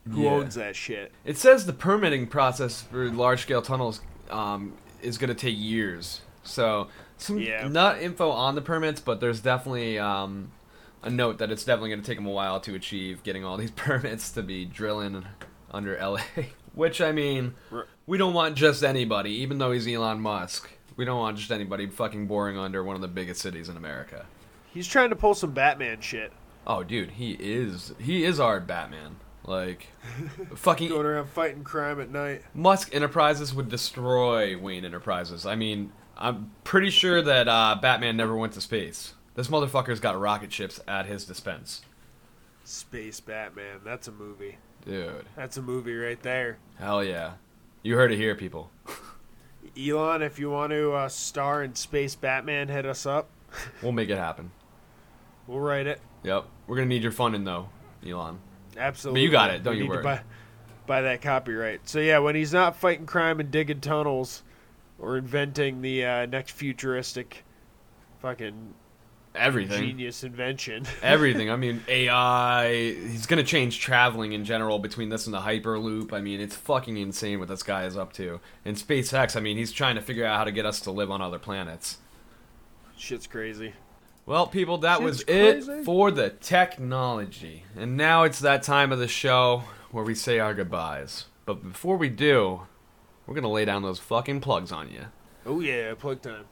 [SPEAKER 4] who
[SPEAKER 5] Yeah.
[SPEAKER 4] owns that shit?
[SPEAKER 5] It says the permitting process for large scale tunnels um, is going to take years. So, some
[SPEAKER 4] Yeah.
[SPEAKER 5] not info on the permits, but there's definitely um, a note that it's definitely going to take them a while to achieve getting all these <laughs> permits to be drilling under LA. <laughs> Which, I mean, we don't want just anybody, even though he's Elon Musk. We don't want just anybody fucking boring under one of the biggest cities in America.
[SPEAKER 4] He's trying to pull some Batman shit,
[SPEAKER 5] Oh, dude, he is he is our Batman. Like, <laughs> fucking
[SPEAKER 4] going around fighting crime at night.
[SPEAKER 5] Musk Enterprises would destroy Wayne Enterprises. I mean, I'm pretty sure that uh, Batman never went to space. This motherfucker's got rocket ships at his dispense.
[SPEAKER 4] Space Batman, that's a movie.
[SPEAKER 5] Dude,
[SPEAKER 4] That's a movie right there.
[SPEAKER 5] hell yeah. You heard it here, people. <laughs>
[SPEAKER 4] Elon, if you want to uh, star in Space Batman, hit us up. <laughs>
[SPEAKER 5] We'll make it happen.
[SPEAKER 4] We'll write it.
[SPEAKER 5] Yep. We're gonna need your funding though, Elon.
[SPEAKER 4] Absolutely.
[SPEAKER 5] But you got it, don't
[SPEAKER 4] We
[SPEAKER 5] you
[SPEAKER 4] to
[SPEAKER 5] worry.
[SPEAKER 4] Buy, buy that copyright. So yeah, when he's not fighting crime and digging tunnels, or inventing the uh, next futuristic, fucking
[SPEAKER 5] Everything.
[SPEAKER 4] genius invention. <laughs>
[SPEAKER 5] Everything. I mean, AI. He's gonna change traveling in general between this and the Hyperloop. I mean, it's fucking insane what this guy is up to. And SpaceX. I mean, he's trying to figure out how to get us to live on other planets.
[SPEAKER 4] Shit's crazy.
[SPEAKER 5] Well, people, that was
[SPEAKER 4] Shit's
[SPEAKER 5] it for the technology. And now it's that time of the show where we say our goodbyes. But before we do, we're going to lay down those fucking plugs on you.
[SPEAKER 4] Oh yeah, plug time.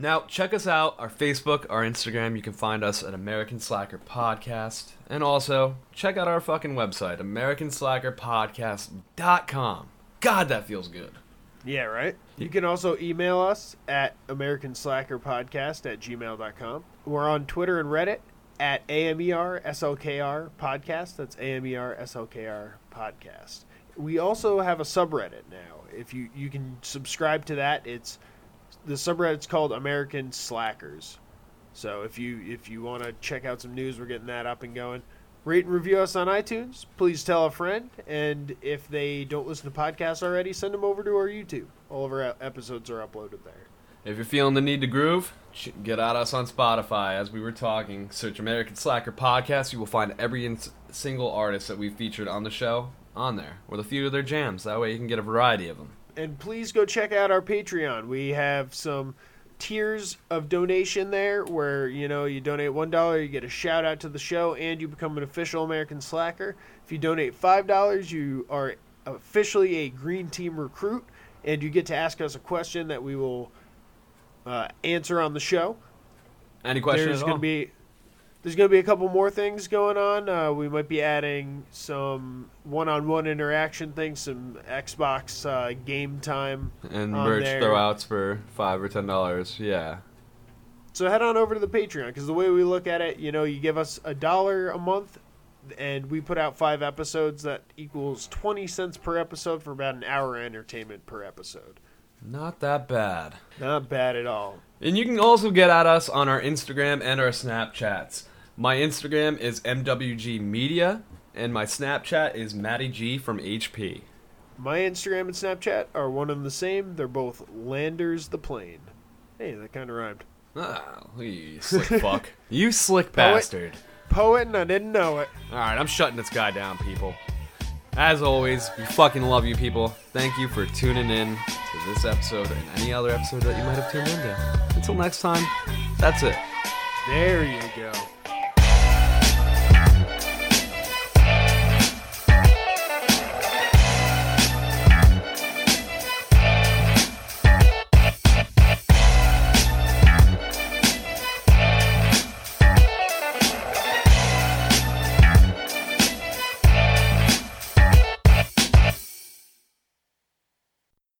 [SPEAKER 5] Now, check us out, our Facebook, our Instagram. You can find us at American Slacker Podcast. And also, check out our fucking website, AmericanSlackerPodcast.com. God, that feels good.
[SPEAKER 4] Yeah, right. You can also email us at American Slacker Podcast at gmail.com. We're on Twitter and Reddit at E AMER SLKR Podcast. That's E AMER SLKR Podcast. We also have a subreddit now. If you you can subscribe to that, it's the subreddit's called American Slackers. So if you if you want to check out some news, we're getting that up and going. Rate and review us on iTunes. Please tell a friend, and if they don't listen to podcasts already, send them over to our YouTube. All of our episodes are uploaded there.
[SPEAKER 5] If you're feeling the need to groove, get at us on Spotify. As we were talking, search American Slacker Podcast. You will find every single artist that we've featured on the show on there, with a few of their jams. That way you can get a variety of them.
[SPEAKER 4] And please go check out our Patreon. We have some tiers of donation there where you know you donate one dollar you get a shout out to the show and you become an official american slacker if you donate five dollars you are officially a green team recruit and you get to ask us a question that we will uh, answer on the show
[SPEAKER 5] Any questions?
[SPEAKER 4] there's going to be there's going to be a couple more things going on. Uh, we might be adding some one-on-one interaction things, some Xbox uh, game time.
[SPEAKER 5] and merch
[SPEAKER 4] there.
[SPEAKER 5] throwouts for five or ten dollars. Yeah.
[SPEAKER 4] So head on over to the Patreon because the way we look at it, you know, you give us a dollar a month, and we put out five episodes. That equals twenty cents per episode for about an hour of entertainment per episode.
[SPEAKER 5] Not that bad.
[SPEAKER 4] Not bad at all.
[SPEAKER 5] And you can also get at us on our Instagram and our Snapchats. My Instagram is MWG Media, and my Snapchat is Matty G from HP.
[SPEAKER 4] My Instagram and Snapchat are one and the same. They're both Landers the Plane. Hey, that kind of rhymed.
[SPEAKER 5] Ah, you slick <laughs> fuck. You slick bastard.
[SPEAKER 4] Poet, and I didn't know it.
[SPEAKER 5] Alright, I'm shutting this guy down, people. As always, we fucking love you, people. Thank you for tuning in to this episode and any other episode that you might have tuned into. Until next time, that's it.
[SPEAKER 4] There you go.